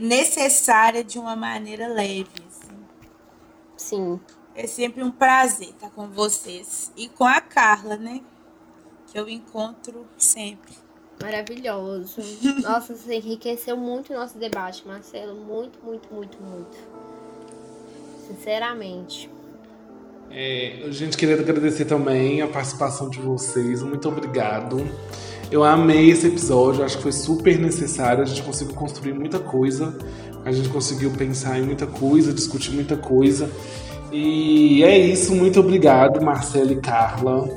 necessária de uma maneira leve, assim. Sim. É sempre um prazer estar com vocês. E com a Carla, né? Que eu encontro sempre. Maravilhoso. Nossa, você enriqueceu muito o nosso debate, Marcelo. Muito, muito, muito, muito. Sinceramente. É, a gente queria agradecer também a participação de vocês. Muito obrigado. Eu amei esse episódio, acho que foi super necessário. A gente conseguiu construir muita coisa, a gente conseguiu pensar em muita coisa, discutir muita coisa. E é isso, muito obrigado, Marcela e Carla.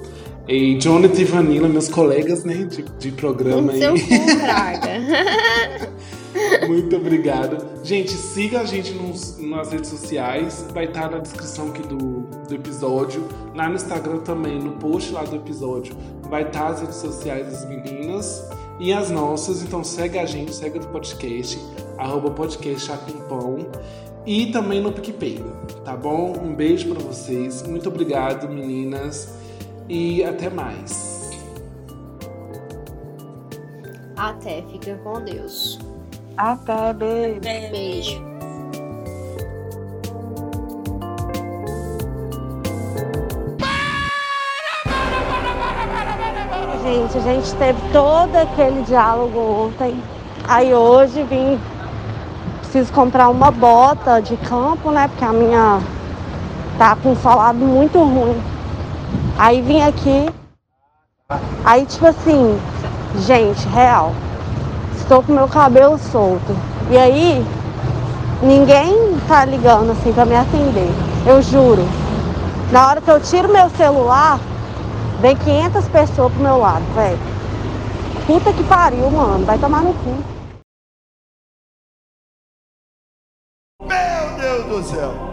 E Jonathan e Vanilla, meus colegas né, de, de programa aí. Seu cu, Braga. Muito obrigado. Gente, siga a gente nos, nas redes sociais. Vai estar na descrição aqui do, do episódio. Lá no Instagram também, no post lá do episódio, vai estar as redes sociais das meninas e as nossas. Então segue a gente, segue o podcast, arroba podcast. E também no PicPay, tá bom? Um beijo para vocês. Muito obrigado, meninas. E até mais. Até, fica com Deus. Até, beijo. Beijo. Gente, a gente teve todo aquele diálogo ontem. Aí hoje vim. Preciso comprar uma bota de campo, né? Porque a minha tá com um solado muito ruim. Aí vim aqui. Aí, tipo assim, gente, real. Estou com meu cabelo solto. E aí, ninguém tá ligando assim pra me atender. Eu juro. Na hora que eu tiro meu celular, vem 500 pessoas pro meu lado, velho. Puta que pariu, mano. Vai tomar no cu. Meu Deus do céu!